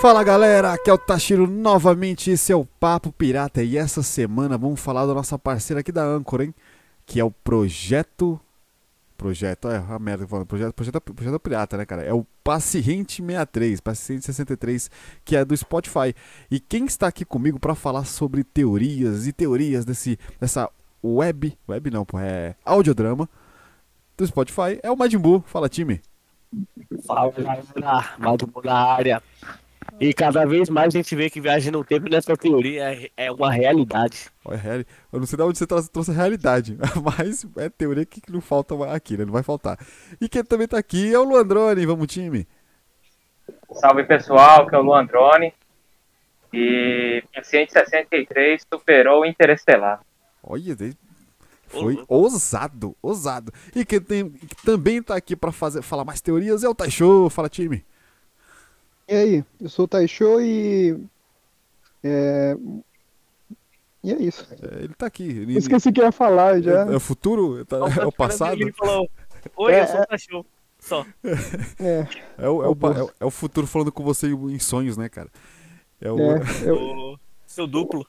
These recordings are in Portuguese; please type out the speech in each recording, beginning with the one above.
Fala galera, aqui é o Tashiro novamente, esse é o Papo Pirata e essa semana vamos falar da nossa parceira aqui da Anchor, hein? Que é o Projeto... Projeto, é a merda que falo, projeto, projeto, projeto Pirata, né cara? É o Paciente 63, Paciente 63, que é do Spotify. E quem está aqui comigo para falar sobre teorias e teorias desse, dessa web, web não, pô, é audiodrama do Spotify, é o Majin Buu. Fala time. Fala galera, Maldo na área. E cada vez mais a gente vê que viagem no tempo nessa teoria é- é uma realidade. Olha, Eu não sei de onde você trouxe, a realidade, mas é teoria que não falta aqui, né? Não vai faltar. E quem também tá aqui é o Luandrone, vamos time. Salve pessoal, que é o Luan Drone. E Paciente 63 superou o Interestelar. Olha, foi ousado, ousado. E quem tem- que também tá aqui pra fazer, falar mais teorias é o Taisho. Fala time. E aí, eu sou o Taisho e. É... E é isso. É, ele tá aqui. Ele, esqueci o que eu ia falar já. é, é o futuro? Tá- é o passado? Ele falou, oi, É, eu sou o cachorro. Só. É, É o, é, o, é o- é o futuro falando com você em sonhos, né, cara? É o. é, O seu duplo.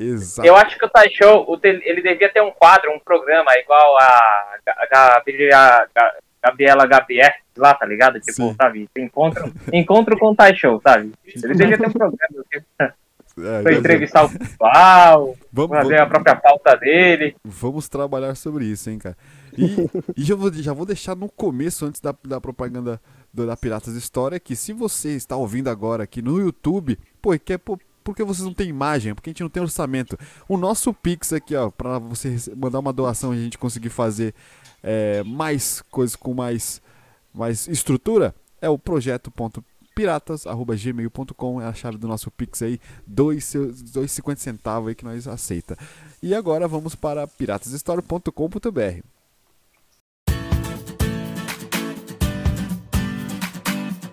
Exato. Eu acho que o Taisho, ele devia ter um quadro, um programa igual a Ga- Gabriela, Ga- Gabriela Gabriel lá, tá ligado? Tipo, Sim. sabe? Encontro, encontro com o Taisho, sabe? Ele devia ter um programa, tipo, É, entrevistar o pessoal, vamos, fazer a própria pauta dele. Vamos trabalhar sobre isso, hein, cara. E, e já, vou, já vou deixar no começo, antes da, da propaganda do- da Piratas História, que se você está ouvindo agora aqui no YouTube, pô, e quer, pô, por que vocês não têm imagem? Porque a gente não tem orçamento. O nosso Pix aqui, ó, pra você mandar uma doação e a gente conseguir fazer é, mais coisas com mais, mais estrutura, é o projeto.piratas.gmail.com, é a chave do nosso Pix aí, 2,50 centavos aí que nós aceita. E agora vamos para piratashistoria.com.br.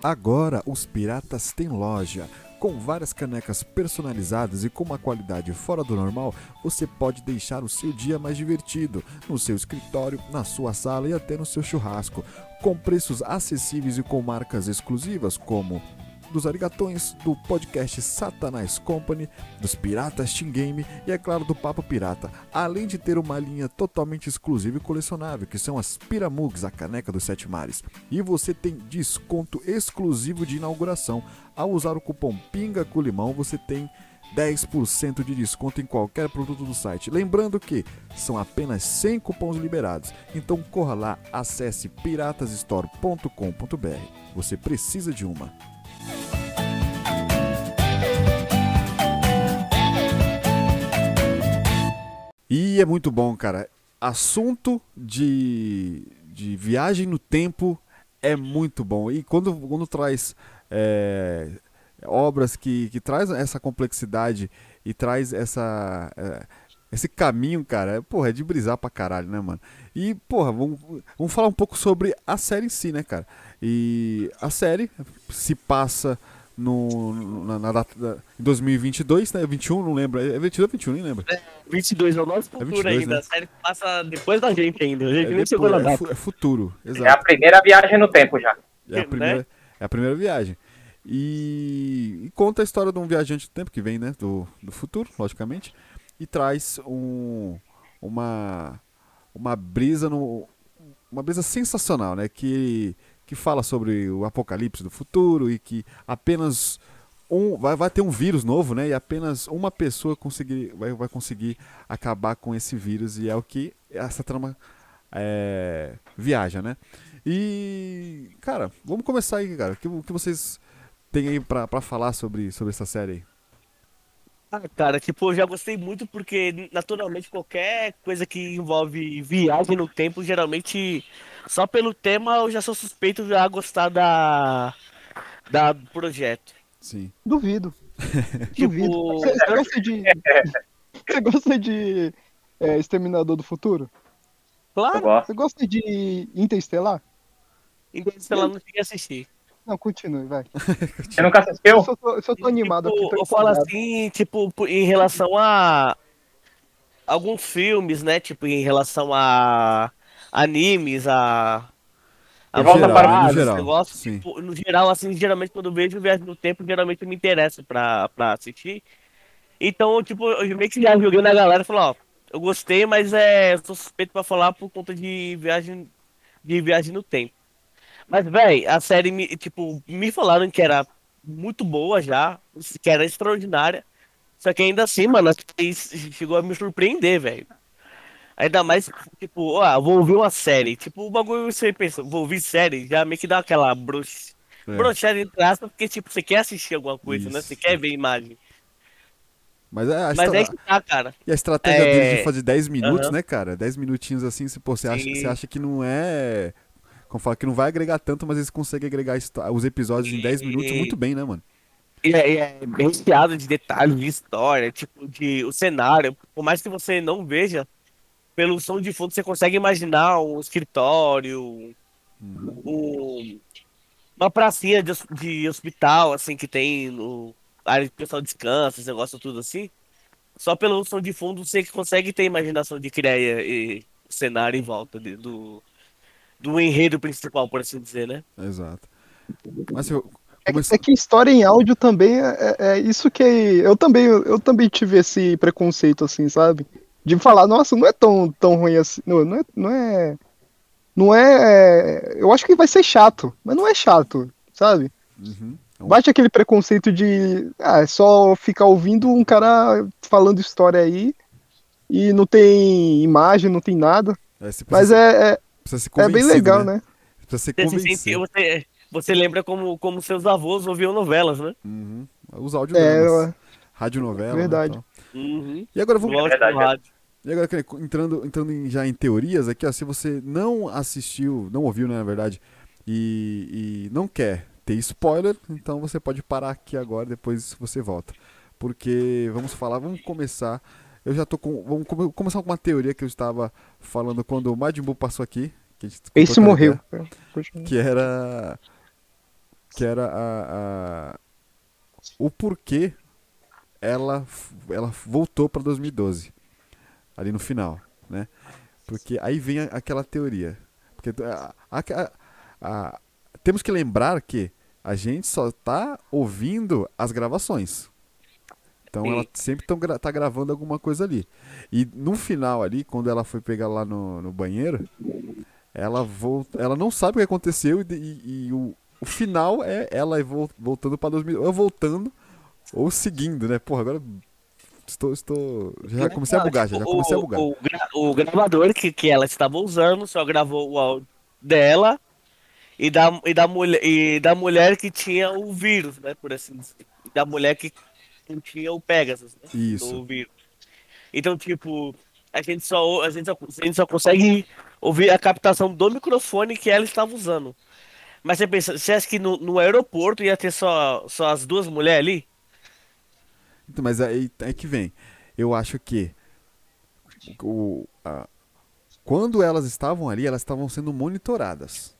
Agora os piratas têm loja. Com várias canecas personalizadas e com uma qualidade fora do normal, você pode deixar o seu dia mais divertido, no seu escritório, na sua sala e até no seu churrasco, com preços acessíveis e com marcas exclusivas como dos arigatões, do podcast Satanás Company, dos Piratas Team Game e, é claro, do Papo Pirata, além de ter uma linha totalmente exclusiva e colecionável, que são as Piramugs, a caneca dos sete mares. E você tem desconto exclusivo de inauguração. Ao usar o cupom PINGA com limão, você tem 10% de desconto em qualquer produto do site. Lembrando que são apenas 100 cupons liberados. Então corra lá, acesse piratasstore.com.br. Você precisa de uma. E é muito bom, cara. Assunto de, de viagem no tempo é muito bom. E quando, quando traz é, obras que, que traz essa complexidade e traz essa, é, esse caminho, cara, é, porra, é de brisar pra caralho, né, mano? E, porra, vamos, vamos falar um pouco sobre a série em si, né, cara? E a série se passa no, no- na, na data da, em 2022, né? 21, não lembro. É 22 ou 21, nem lembro. 22 é o nosso futuro 22, ainda. né? A série passa depois da gente ainda. A gente É, nem chegou na depois, é, data. é futuro, É a exato. primeira viagem no tempo já. É a né? primeira, é a primeira viagem. E, e conta a história de um viajante do tempo que vem, né? Do, do futuro, logicamente. E traz um, uma, uma brisa no. Uma brisa sensacional, né? Que, que fala sobre o apocalipse do futuro e que apenas um. Vai, vai ter um vírus novo, né? E apenas uma pessoa conseguir, vai, vai conseguir acabar com esse vírus. E é o que essa trama é, viaja, né? E, cara, vamos começar aí, cara. O que, o que vocês têm aí pra falar sobre, sobre essa série aí? Ah, cara, tipo, eu já gostei muito porque, naturalmente, qualquer coisa que envolve viagem no tempo, geralmente, só pelo tema eu já sou suspeito a gostar da, da do projeto. Sim. duvido. Tipo, Duvido. Você você gosta de. Você gosta de é, Exterminador do Futuro? Claro, gosto. Você gosta de Interestelar? se ela não cheguei a assistir. Não, continue, vai. Você nunca assistiu? Eu só tô, eu só tô animado aqui. Tipo, tô eu falo assim, tipo, em relação a alguns filmes, né? Tipo, em relação a animes, a A De volta geral, para o No geral, tipo, no geral, assim, geralmente quando eu vejo Viagem no Tempo, geralmente me interessa pra, pra assistir. Então, tipo, eu meio que já joguei na galera e falei, ó, eu gostei, mas é, eu sou suspeito pra falar por conta de viagem, de viagem no tempo. Mas, véi, a série, me, tipo, me falaram que era muito boa já, que era extraordinária. Só que ainda assim, mano, a série chegou a me surpreender, velho. Ainda mais, tipo, ó, vou ouvir uma série. Tipo, o bagulho você pensa, vou ouvir série, já meio que dá aquela broxa. É. Broxada entre aspas, porque, tipo, você quer assistir alguma coisa, né? Isso. Você quer ver imagem. Mas, é, a Mas estra- é que tá, cara. E a estratégia É. deles de fazer 10 minutos, Aham. né, cara? 10 minutinhos assim, se, pô, você, acha, você acha que não é. Como fala, que não vai agregar tanto, mas eles conseguem agregar os episódios em 10 minutos muito bem, né, mano? E é, é bem recheado de detalhes, de história, tipo, de o cenário. Por mais que você não veja, pelo som de fundo você consegue imaginar um escritório, um- uma pracinha de, de hospital, assim, que tem no área que o pessoal descansa, esse negócio tudo assim. Só pelo som de fundo você consegue ter imaginação de criar e, e o cenário em volta de- do, do enredo principal, por assim dizer, né? Exato. Mas eu. É que, comece- é que história em áudio também é, é- é isso que eu também eu também tive esse preconceito assim, sabe? De falar, nossa, não é tão tão ruim assim, não, não é não é não é, eu acho que vai ser chato, mas não é chato, sabe? Uhum. Bate aquele preconceito de, ah, é só ficar ouvindo um cara falando história aí e não tem imagem, não tem nada, É, mas é, é, precisa ser é bem legal, né? Precisa ser Você, se convencido. sente- você, você lembra como, como seus avós ouviam novelas, né? Uhum. Os audiodramas. É, Radionovela. Verdade. Né, tal. Uhum. e agora vamos. Verdade, é. rádio. E agora, entrando, entrando em- já em teorias aqui, ó, se você não assistiu, não ouviu, né, na verdade, e, e não quer ter spoiler, então você pode parar aqui agora, depois você volta. Porque vamos falar, vamos começar. Eu já tô com. Vamos come- começar com uma teoria que eu estava falando quando o Majin Buu passou aqui. Que trocando morreu. ideia, Que era. Que era a. a- o porquê ela, ela voltou para 2012 ali no final, né? Porque aí vem a- aquela teoria. Porque a- temos que lembrar que a gente só tá ouvindo as gravações. Então Sim. ela sempre tão tá gravando alguma coisa ali. E no final ali, quando ela foi pegar lá no, no banheiro, ela volta, ela não sabe o que aconteceu e, e- e o, o final é ela vol- voltando para 2000, ou voltando ou seguindo, né? Porra, agora estou, estou já comecei a bugar, já, já comecei a O- bugar. O, gra- o gravador que, que ela estava usando só gravou o áudio dela e da, e, da mulher, e da mulher que tinha o vírus, né? Por assim dizer. Da mulher que não tinha o Pegasus, né? Isso. Do vírus. Então, tipo, a gente, só, a, gente só, a gente só consegue ouvir a captação do microfone que ela estava usando. Mas você pensa, você acha que no, no aeroporto ia ter só, só as duas mulheres ali? Então, mas aí é que vem. Eu acho que o, a- quando elas estavam ali, elas estavam sendo monitoradas.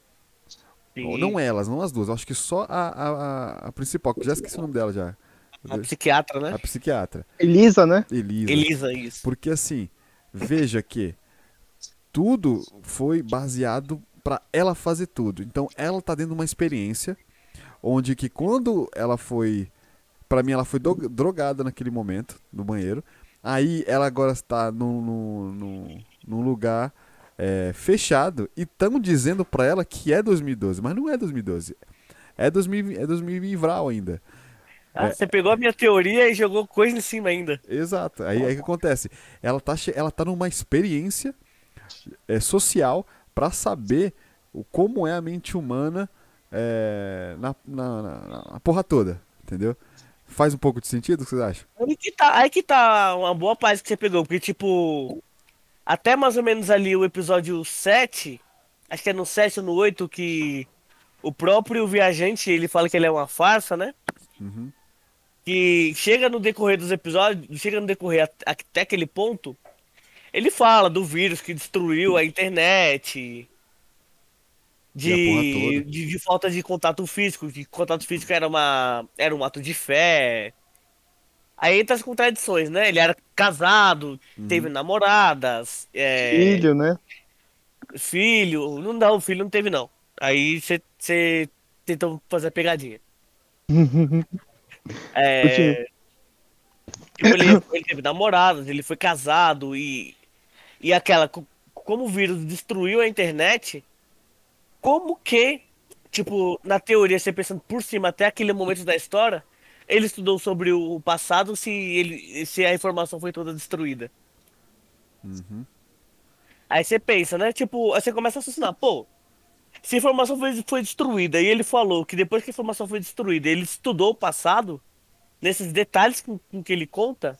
Ou Não elas, não as duas. Eu acho que só a, a- a principal, que já esqueci o nome dela já. A psiquiatra, né? A psiquiatra, Elisa, né? Elisa. Elisa, isso. Porque assim, veja que tudo foi baseado pra ela fazer tudo. Então ela tá dentro de uma experiência onde que quando ela foi, Pra mim ela foi drogada naquele momento no banheiro. Aí ela agora está num, num, num- num lugar é, fechado e estão dizendo pra ela que é 2012, mas não é 2012. É 2000, é 2000 e Vral ainda. Ah, É. você pegou a minha teoria e jogou coisa em cima ainda. Exato. Aí o que acontece? Ela tá, ela tá numa experiência é, social pra saber o, como é a mente humana é, na, na, na- na porra toda. Entendeu? Faz um pouco de sentido o que vocês acham? Aí que tá, aí que tá uma boa parte que você pegou, porque tipo, até mais ou menos ali o episódio 7, acho que é no 7 ou no 8 que o próprio viajante, ele fala que ele é uma farsa, né? Uhum. Que chega no decorrer dos episódios, chega no decorrer at- até aquele ponto, ele fala do vírus que destruiu a internet, de, de, de falta de contato físico, que contato físico era, uma, era um ato de fé. Aí entra as contradições, né? Ele era casado, teve namoradas, é, Filho, né? filho. Não, não, filho não teve, não. Aí você tentou fazer a pegadinha. É. Tipo, ele, ele teve namoradas, ele foi casado e. E aquela. co- Como o vírus destruiu a internet, como que, tipo, na teoria, você pensando por cima até aquele momento da história, ele estudou sobre o passado se, ele, se a informação foi toda destruída? Aí você pensa, né? Tipo, aí você começa a raciocinar, pô, se a informação foi, foi destruída e ele falou que depois que a informação foi destruída, ele estudou o passado, nesses detalhes com, com que ele conta,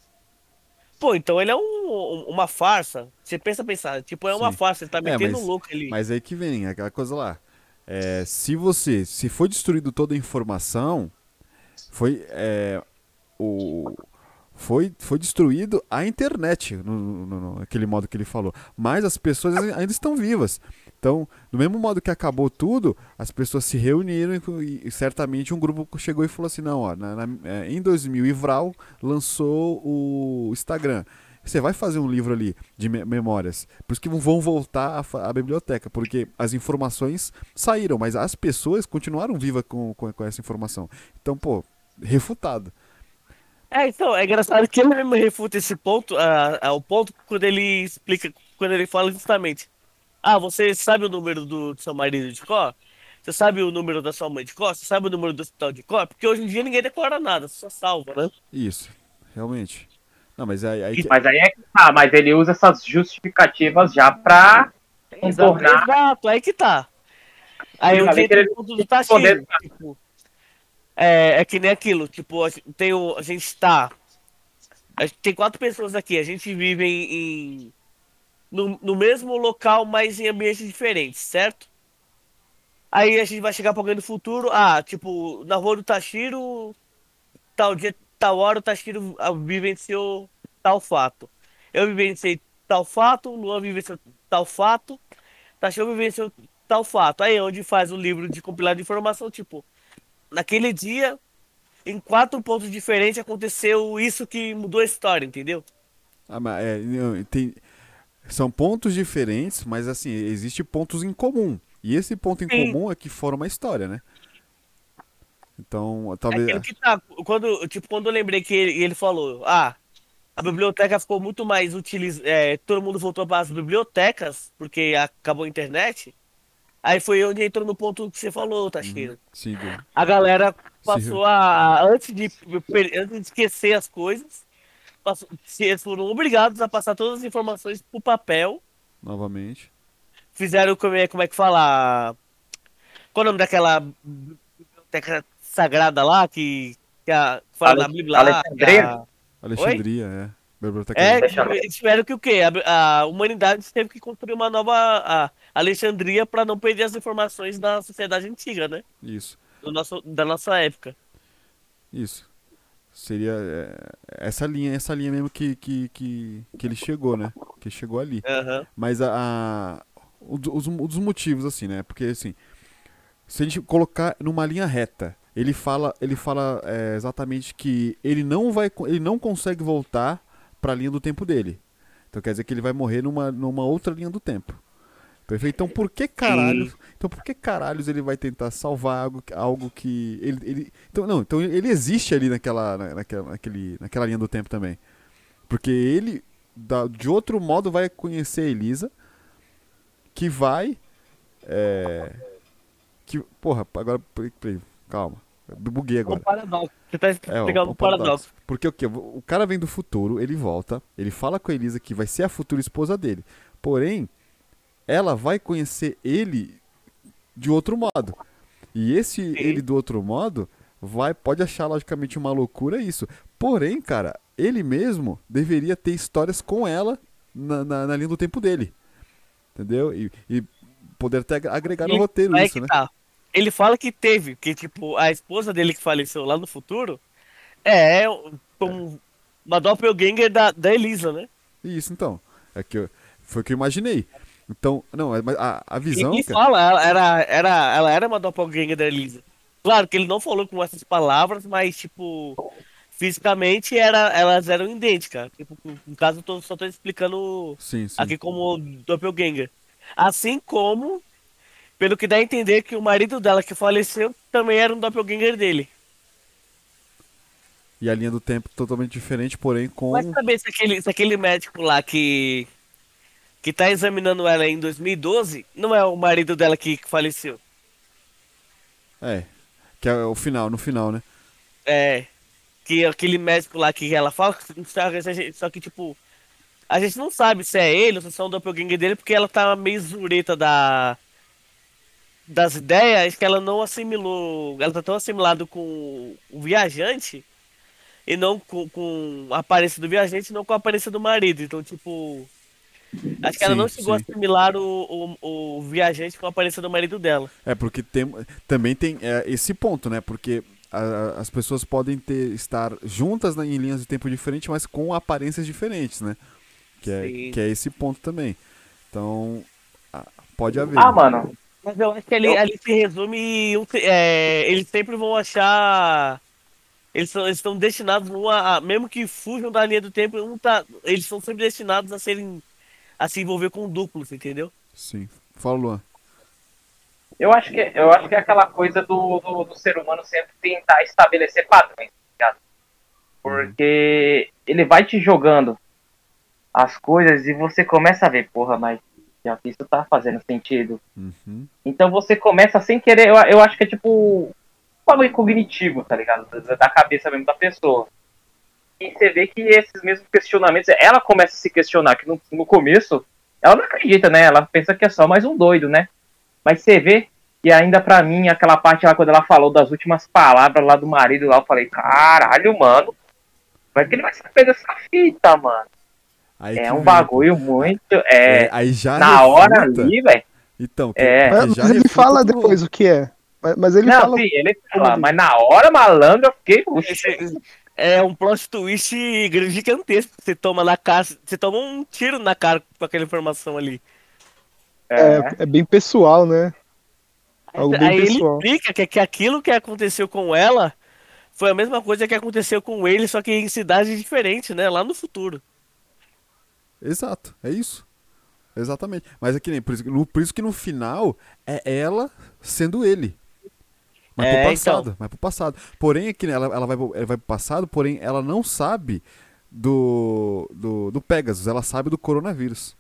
pô, então ele é um- um- uma farsa. Você pensa, pensar, tipo, é uma Sim. farsa, ele tá É, metendo mas- louco ali. Mas aí que vem aquela coisa lá. É, se você, se foi destruído toda a informação, foi é, o foi, foi destruído a internet, no, no- no- naquele modo que ele falou. Mas as pessoas ainda estão vivas. Então, do mesmo modo que acabou tudo, as pessoas se reuniram e, e certamente um grupo chegou e falou assim: não, ó, na- na- é, em 2000, Ivral lançou o Instagram. Você vai fazer um livro ali de me- memórias. Por isso que vão voltar à biblioteca, porque as informações saíram, mas as pessoas continuaram vivas com, com, com essa informação. Então, pô, refutado. É, então, é engraçado que ele mesmo refuta esse ponto, ah, o ponto quando ele explica, quando ele fala justamente, ah, você sabe o número do, do seu marido de cor? Você sabe o número da sua mãe de cor? Você sabe o número do hospital de cor? Porque hoje em dia ninguém decora nada, só salva, né? Isso, realmente. Não, mas aí, aí Mas aí é que tá, mas ele usa essas justificativas já pra Exato, contornar. exato, aí que tá. Aí Eu falei que ele o ponto do responder- tipo, é, é que nem aquilo, tipo, a gente tem o, a gente tá, a gente tem quatro pessoas aqui, a gente vive em, em- no, no mesmo local, mas em ambientes diferentes, certo? Aí a gente vai chegar pra alguém do futuro, ah, tipo, na rua do Tashiro, tal dia, tal hora o Tashiro vivenciou tal fato. Eu vivenciei tal fato, Luan vivenciou tal fato, Tashiro vivenciou tal fato. Aí é onde faz o livro de compilado de informação, tipo, naquele dia, em quatro pontos diferentes aconteceu isso que mudou a história, entendeu? Ah, mas é, tem- são pontos diferentes, mas assim, existe pontos em comum. E esse ponto em Sim. comum é que forma a história, né? Então, É talvez. aquilo que tá. Quando, tipo, quando eu lembrei que ele, ele falou, ah, a biblioteca ficou muito mais utilizada. todo mundo voltou para as bibliotecas, porque acabou a internet. Aí foi onde entrou no ponto que você falou, Tashiro. Sim, do- A galera passou a. Antes de, antes de esquecer as coisas, passou- se- eles foram obrigados a passar todas as informações pro papel. novamente. Fizeram como é, como é que fala? Qual o nome daquela biblioteca sagrada lá que, que, a, que fala Ale- na Bíblia? Alexandria? a- Alexandria, é. Biblioteca É, eles tiveram que o quê? A, a humanidade teve que construir uma nova a, Alexandria para não perder as informações da sociedade antiga, né? Isso, Do nosso, da nossa época. isso. Seria é, essa linha, essa linha mesmo que, que, que, que ele chegou, né? Que chegou ali. Aham. Mas a, a- um os, dos motivos, assim, né? Porque, assim, se a gente colocar numa linha reta, ele fala, ele fala é, exatamente que ele não vai, ele não consegue voltar para a linha do tempo dele. Então quer dizer que ele vai morrer numa, numa outra linha do tempo. Perfeito? Então por que caralho? Então por que caralhos ele vai tentar salvar algo, algo que ele, ele então não, então ele existe ali naquela, na- naquela, naquele, naquela linha do tempo também. Porque ele da- de outro modo vai conhecer a Elisa que vai é, que porra, agora peraí, calma. Buguei Um agora. paradoxo. Você tá É, explicando o- um o paradoxo. Porque o quê? O cara vem do futuro, ele volta, ele fala com a Elisa que vai ser a futura esposa dele. Porém, ela vai conhecer ele de outro modo. E esse ele do outro modo vai pode achar logicamente uma loucura isso. Porém, cara, ele mesmo deveria ter histórias com ela na, na, na linha do tempo dele. Entendeu? E, e poder até agregar no roteiro isso, né? tá. Ele fala que teve, que tipo, a esposa dele que faleceu lá no futuro é como uma doppelganger da, da Elisa, né? Isso, então. É que eu- foi o que eu imaginei. Então, não, é- mas a, a visão, Ele cara, fala, ela era, era, ela era uma doppelganger da Elisa. Claro que ele não falou com essas palavras, mas, tipo, fisicamente era, elas eram idênticas. Tipo, no caso, eu tô, só tô explicando sim, sim. aqui como doppelganger. Assim como Pelo que dá a entender que o marido dela que faleceu também era um doppelganger dele. E a linha do tempo totalmente diferente, porém com. Vai saber se aquele, se aquele médico lá que. Que tá examinando ela em 2012 não é o marido dela que que faleceu. É. Que é o final, no final, né? É. Que aquele médico lá que ela fala, só que tipo. A gente não sabe se é ele ou se é um doppelganger dele, porque ela tá meio zureta da. Das ideias que ela não assimilou. Ela tá tão assimilada com o viajante e não com, com a aparência do viajante, não com a aparência do marido. Então, tipo. Acho que ela Sim, não chegou sim. a assimilar o, o, o viajante com a aparência do marido dela. É, porque tem, também tem é, esse ponto, né? Porque a- as pessoas podem ter, estar juntas né, em linhas de tempo diferentes, mas com aparências diferentes, né? Que é, Sim. que é esse ponto também. Então, pode haver. Ah, mano. Mas eu acho que ali, Eu- ali se resume. um- é, eles sempre vão achar. Eles são- eles estão destinados a, a- Mesmo que fujam da linha do tempo, um tá, eles são sempre destinados a serem. A se envolver com duplos, entendeu? Sim. Fala, Luan. Eu acho que, eu acho que é aquela coisa do, do, do ser humano sempre tentar estabelecer padrões, tá ligado? Porque ele vai te jogando as coisas e você começa a ver, porra, mas já que isso tá fazendo sentido. Uhum. Então você começa sem querer, eu, eu acho que é tipo um bagulho cognitivo, tá ligado? Da, da cabeça mesmo da pessoa. E você vê que esses mesmos questionamentos, ela começa a se questionar, que no, no começo, ela não acredita, né? Ela pensa que é só mais um doido, né? Mas você vê, e ainda pra mim, aquela parte lá, quando ela falou das últimas palavras lá do marido lá, eu falei, caralho, mano, vai que ele vai saber dessa fita, mano. Aí É um vem. bagulho muito, É, é, aí já na hora ali, velho. Então, que, É. Mas, mas ele fala tudo. depois o que é. Mas, mas ele Não, fala. sim, ele fala, mas na hora, malandro, eu fiquei, Esse- é um plot twist gigantesco. Você toma na cara. Você toma um tiro na cara com aquela informação ali. é, É, é bem pessoal, né? Algo bem Aí ele pessoal. explica que, que aquilo que aconteceu com ela foi a mesma coisa que aconteceu com ele, só que em cidades diferentes, né? Lá no futuro. Exato, é isso. Exatamente. Mas é que nem, por isso, que no- por isso que no final é ela sendo ele. Mas É, pro passado, então. mas pro passado. Porém, é que nem ela, ela, vai, pro- ela vai pro passado, porém ela não sabe do, do, do Pegasus, ela sabe do coronavírus.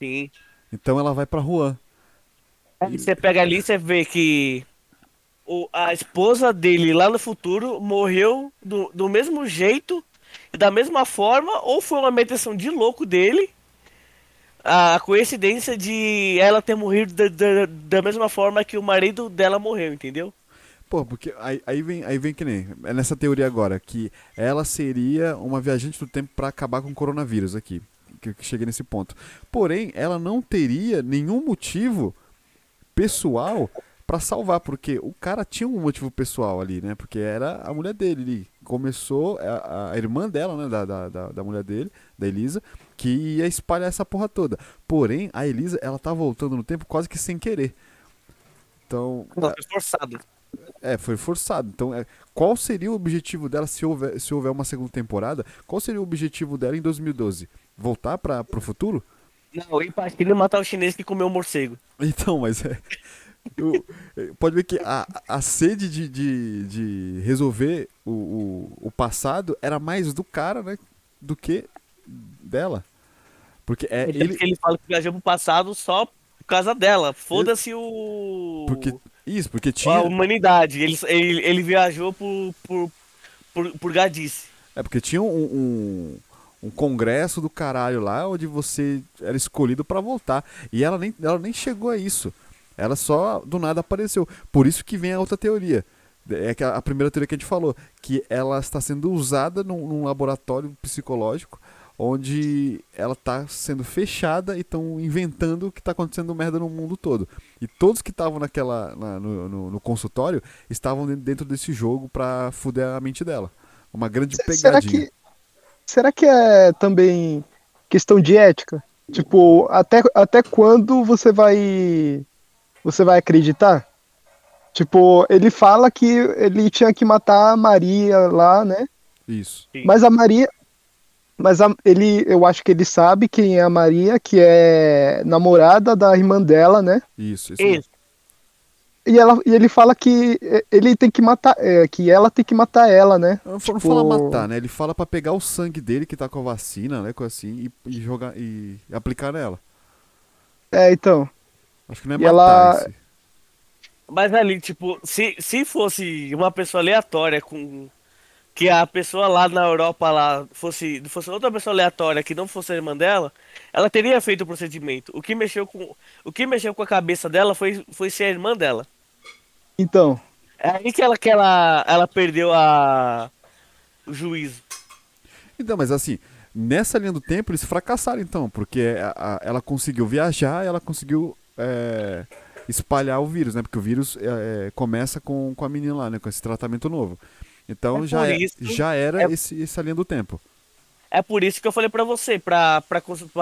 Sim. Então ela vai pra Juan. Aí você pega ali e você vê que o, a esposa dele lá no futuro morreu do, do mesmo jeito da mesma forma, ou foi uma meditação de louco dele, a coincidência de ela ter morrido da, da, da mesma forma que o marido dela morreu, entendeu? Pô, porque aí, aí vem, aí vem que nem. É nessa teoria agora, que ela seria uma viajante do tempo pra acabar com o coronavírus aqui. Que, que cheguei nesse ponto. Porém, ela não teria nenhum motivo pessoal pra salvar, porque o cara tinha um motivo pessoal ali, né? Porque era a mulher dele ali. Começou a, a irmã dela, né? Da, da, da, mulher dele, da Elisa, que ia espalhar essa porra toda. Porém, a Elisa, ela tá voltando no tempo quase que sem querer. Então, Não, foi forçado. É, foi forçado. Então, é, qual seria o objetivo dela se houver, se houver uma segunda temporada? Qual seria o objetivo dela em 2012? Voltar para pro futuro? Não, ir pra China matar o chinês que comeu o morcego. Então, mas é. o- é, pode ver que a, a sede de, de, de resolver o, o, o passado era mais do cara, né? Do que dela. Porque é Ele, ele. ele fala que viajou pro passado só por causa dela. Foda-se o. Porque, isso, porque a tinha. humanidade. Ele, ele, ele viajou por, por, por, por gadice. É porque tinha um, um, um congresso do caralho lá onde você era escolhido pra voltar. E ela nem, ela nem chegou a isso. Ela só do nada apareceu. Por isso que vem a outra teoria. É que a, a primeira teoria que a gente falou, que ela está sendo usada num, num laboratório psicológico onde ela está sendo fechada e estão inventando que está acontecendo merda no mundo todo. E todos que estavam naquela na- no, no- no consultório estavam dentro- desse jogo pra fuder a mente dela. Uma grande Se- pegadinha. Será que, será que é também questão de ética? Tipo, até, até quando você vai você vai acreditar? Tipo, ele fala que ele tinha que matar a Maria lá, né? Isso. Mas a Maria. Mas a- ele, eu acho que ele sabe quem é a Maria, que é namorada da irmã dela, né? Isso, isso. Isso. e, ela, e ele fala que é, ele tem que matar, é, que ela tem que matar ela, né? Não Tipo- fala matar, né? Ele fala pra pegar o sangue dele que tá com a vacina, né? Coisa assim, e, e jogar e aplicar nela. É, então. Acho que não é E matar ela- esse. Mas ali, tipo, se, se fosse uma pessoa aleatória com. Que a pessoa lá na Europa lá fosse, fosse outra pessoa aleatória que não fosse a irmã dela, ela teria feito o procedimento. O que mexeu com, o que mexeu com a cabeça dela foi, foi ser a irmã dela. Então. É aí que ela, que ela, ela perdeu a, o juízo. Então, mas assim, nessa linha do tempo eles fracassaram então, porque a- a- ela conseguiu viajar, ela conseguiu é, espalhar o vírus, né? Porque o vírus é, é, começa com, com a menina lá, né? Com esse tratamento novo. Então É já, é- já era é- esse, essa linha do tempo. É por isso que eu falei pra você, pra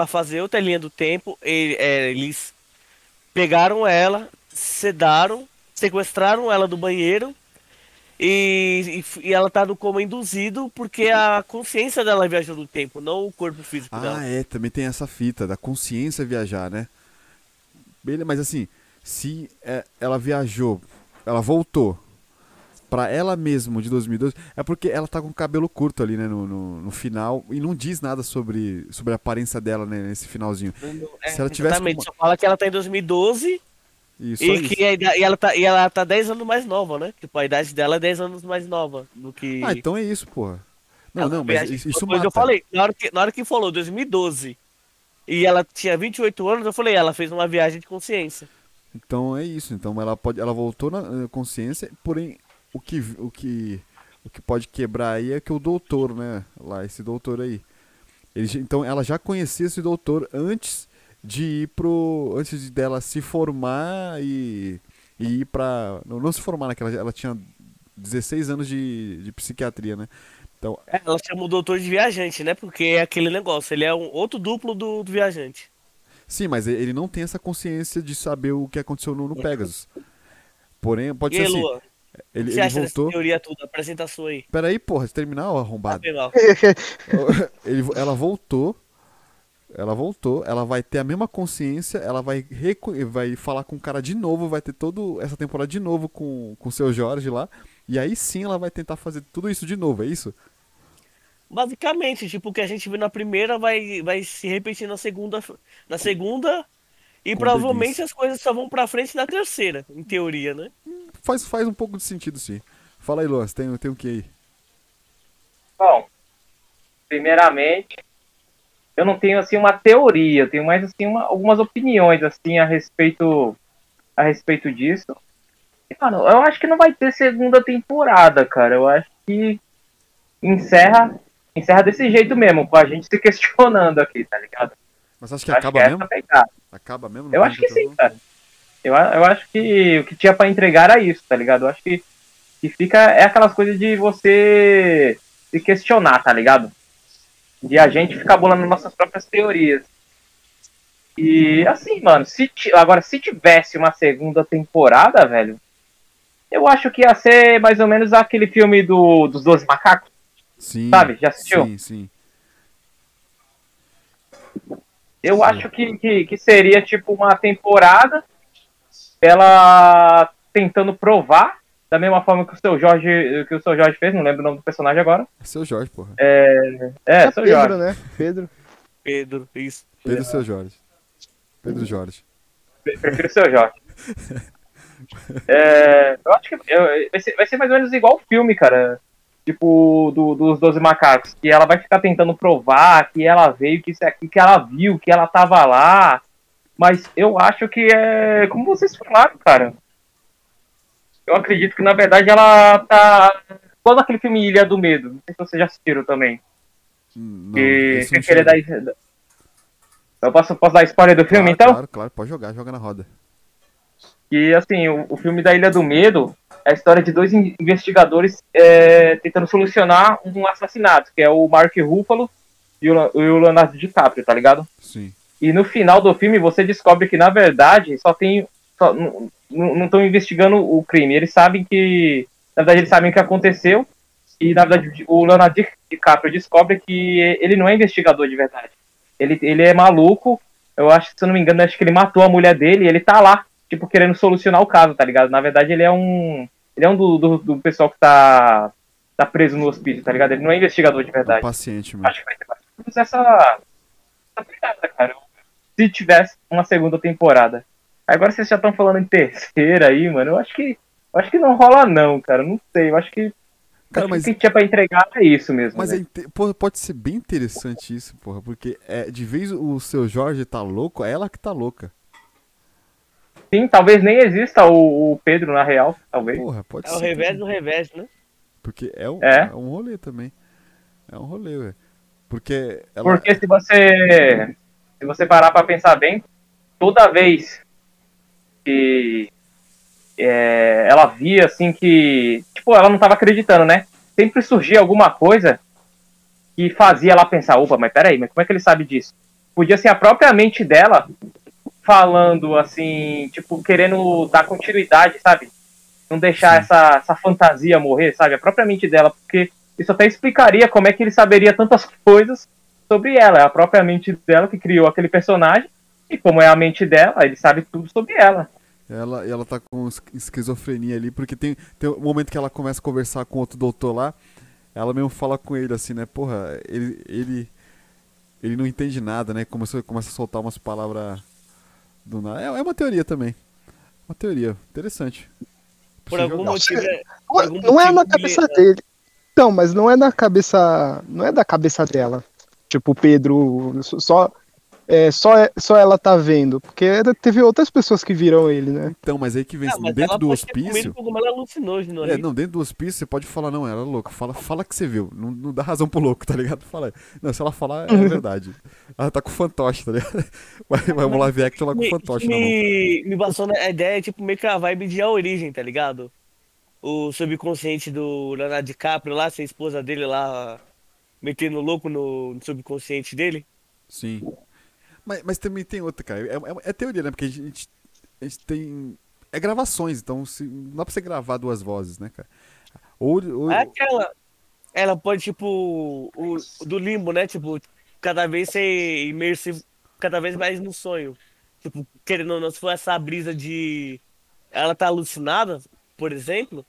fazer outra linha do tempo, ele- é, eles pegaram ela, sedaram, sequestraram ela do banheiro e, e e ela tá no coma induzido porque a consciência dela viajou no tempo, não o corpo físico dela. Ah, é, também tem essa fita da consciência viajar, né? Beleza, mas assim, se é, ela viajou, ela voltou pra ela mesma de 2012, é porque ela tá com o cabelo curto ali, né, no, no, no final, e não diz nada sobre, sobre a aparência dela, né, nesse finalzinho. É, se ela tivesse exatamente, com só fala que ela tá em 2012 E e isso. que a e ela, tá, e ela tá 10 anos mais nova, né? Tipo, a idade dela é 10 anos mais nova do que. Ah, então é isso, porra. Não, Ela não, mas viaja- isso, isso mata. eu falei, na hora, que, na hora que falou 2012 e ela tinha 28 anos, eu falei, ela fez uma viagem de consciência. Então é isso. Então ela pode, ela voltou na na consciência, porém o que o que o que pode quebrar aí é que o doutor, né, lá esse doutor aí. Ele, então ela já conhecia esse doutor antes de ir pro antes de dela se formar e, e ir pra não, não se formar naquela ela tinha 16 anos de, de psiquiatria, né? Então, É, Ela chama o doutor de viajante, né? Porque é aquele negócio, ele é um outro duplo do, do viajante. sim, mas ele não tem essa consciência de saber o que aconteceu no, no Pegasus. Porém, pode e ser aí, assim, Lua, o ele, que você ele acha voltou. dessa teoria tudo? Apresenta a sua aí. Pera aí, porra, se terminar, ó, Tá arrombado. mal. Ele- ela voltou. Ela voltou, ela vai ter a mesma consciência, ela vai, vai falar com o cara de novo, vai ter toda essa temporada de novo com o seu Jorge lá. E aí sim ela vai tentar fazer tudo isso de novo, é isso? Basicamente, tipo, o que a gente viu na primeira vai, vai se repetir na segunda, na segunda e Com provavelmente delícia. as coisas só vão pra frente na terceira, em teoria, né? Faz, faz um pouco de sentido sim. Fala aí, Luan, tem, tem o que aí? Bom, primeiramente, eu não tenho assim uma teoria, eu tenho mais assim uma- algumas opiniões assim a respeito a respeito disso. E, mano, eu acho que não vai ter segunda temporada, cara. Eu acho que encerra encerra desse jeito mesmo, com a gente se questionando aqui, tá ligado? Mas que Eu acho acaba que é mesmo? Acaba mesmo? Eu acho que sim, cara. Eu, eu acho que o que tinha pra entregar era isso, tá ligado? Eu acho que, que fica. É aquelas coisas de você se questionar, tá ligado? De a gente ficar bolando nossas próprias teorias. E assim, mano, se agora se tivesse uma segunda temporada, velho, eu acho que ia ser mais ou menos aquele filme do, dos Doze Macacos, Sim. sabe? Já assistiu? Sim, sim. Eu Sim. acho que, que, que seria tipo uma temporada ela tentando provar da mesma forma que o seu Jorge que o seu Jorge fez, não lembro o nome do personagem agora. É seu Jorge, porra. É, É, seu Pedro, Jorge. né? Pedro. Pedro, isso. Pedro seu Jorge. Pedro Jorge. Prefiro o seu Jorge. É, eu acho que eu- vai, ser, vai ser mais ou menos igual o filme, cara. Tipo, do- dos Doze Macacos. Que ela vai ficar tentando provar que ela veio, que isso é aqui, que ela viu, que ela tava lá. Mas eu acho que é. Como vocês falaram, cara. Eu acredito que na verdade ela tá. Igual naquele filme Ilha do Medo. Não sei se vocês já assistiram também. Hum, Não, Que sem querer dar. Eu posso, posso dar spoiler do filme, Claro, então? Claro, claro, pode jogar, joga na roda. que assim, o, o filme da Ilha do Medo é a história de dois in- investigadores é, tentando solucionar um assassinato, que é o Mark Ruffalo e o, e o Leonardo DiCaprio, tá ligado? Sim. E no final do filme você descobre que, na verdade, só tem. só- não estão investigando o crime. Eles sabem que. Na verdade, eles sabem o que aconteceu. E, na verdade, o Leonardo Di- DiCaprio descobre que ele não é investigador de verdade. Ele, ele é maluco. Eu acho, se eu não me engano, acho que ele matou a mulher dele e ele tá lá tipo, querendo solucionar o caso, tá ligado? Na verdade, ele é um. Ele é um do, do, do pessoal que tá. tá preso no hospício, tá ligado? Ele não é investigador de É um verdade. paciente, mano. Acho que vai ter mais essa. essa pegada, cara. Se tivesse uma segunda temporada. Agora vocês já estão falando em terceira aí, mano. Eu acho que. Eu acho que não rola, não, cara. Não sei. Eu acho que. Cara, acho mas- que o que tinha pra entregar é isso mesmo. Mas é né? inte- pô, pode ser bem interessante isso, porra, porque é, de vez o seu Jorge tá louco, é ela que tá louca. Sim, talvez nem exista o, o Pedro na real, talvez. Porra, pode É ser. o revés do revés, né? Porque é um, É. é um rolê também. É um rolê, velho. Porque ela. Porque se você se você parar pra pensar bem, toda vez que é, ela via assim que tipo ela não tava acreditando, né? Sempre surgia alguma coisa que fazia ela pensar, opa, mas peraí, mas como é que ele sabe disso? Podia ser a própria mente dela falando assim, tipo querendo dar continuidade, sabe? Não deixar essa, essa fantasia morrer, sabe? A própria mente dela, porque isso até explicaria como é que ele saberia tantas coisas sobre ela. É a própria mente dela que criou aquele personagem. E como é a mente dela, ele sabe tudo sobre ela. Ela, ela tá com es- esquizofrenia ali, porque tem, tem um momento que ela começa a conversar com outro doutor lá, ela mesmo fala com ele assim, né? Porra, ele. ele, ele não entende nada, né? Começou, começa a soltar umas palavras do nada. É, é uma teoria também. Uma teoria. Interessante. Por algum motivo. é- Não, algum não é motivo na que cabeça ele- dele. Então, mas não é na cabeça. Não é da cabeça dela. Tipo, o Pedro. Só, é, só, só ela tá vendo. Porque teve outras pessoas que viram ele, né? Então, mas aí que vem Ah, mas dentro ela do hospício. alucinógeno. É, não, dentro do hospício você pode falar, não, ela é louca. Fala, fala que você viu. Não, não dá razão pro louco, tá ligado? Fala. Não, se ela falar, é verdade. Ela tá com fantoche, tá ligado? Vai, vai um live action lá com me, fantoche na mão. me, me passou na ideia, tipo, meio que a vibe de a origem, tá ligado? O subconsciente do Leonardo DiCaprio lá, ser a esposa dele lá, metendo louco no, no subconsciente dele. Sim. Mas, mas também tem outra, cara. É, é- é teoria, né? Porque a gente, a gente tem. É gravações, então se, não dá pra você gravar duas vozes, né, cara? Ou. ou É aquela. Ela pode, tipo, o, o do limbo, né? Tipo, cada vez ser imersivo, cada vez mais no sonho. Tipo, querendo ou não, se for essa brisa de. Ela tá alucinada, por exemplo.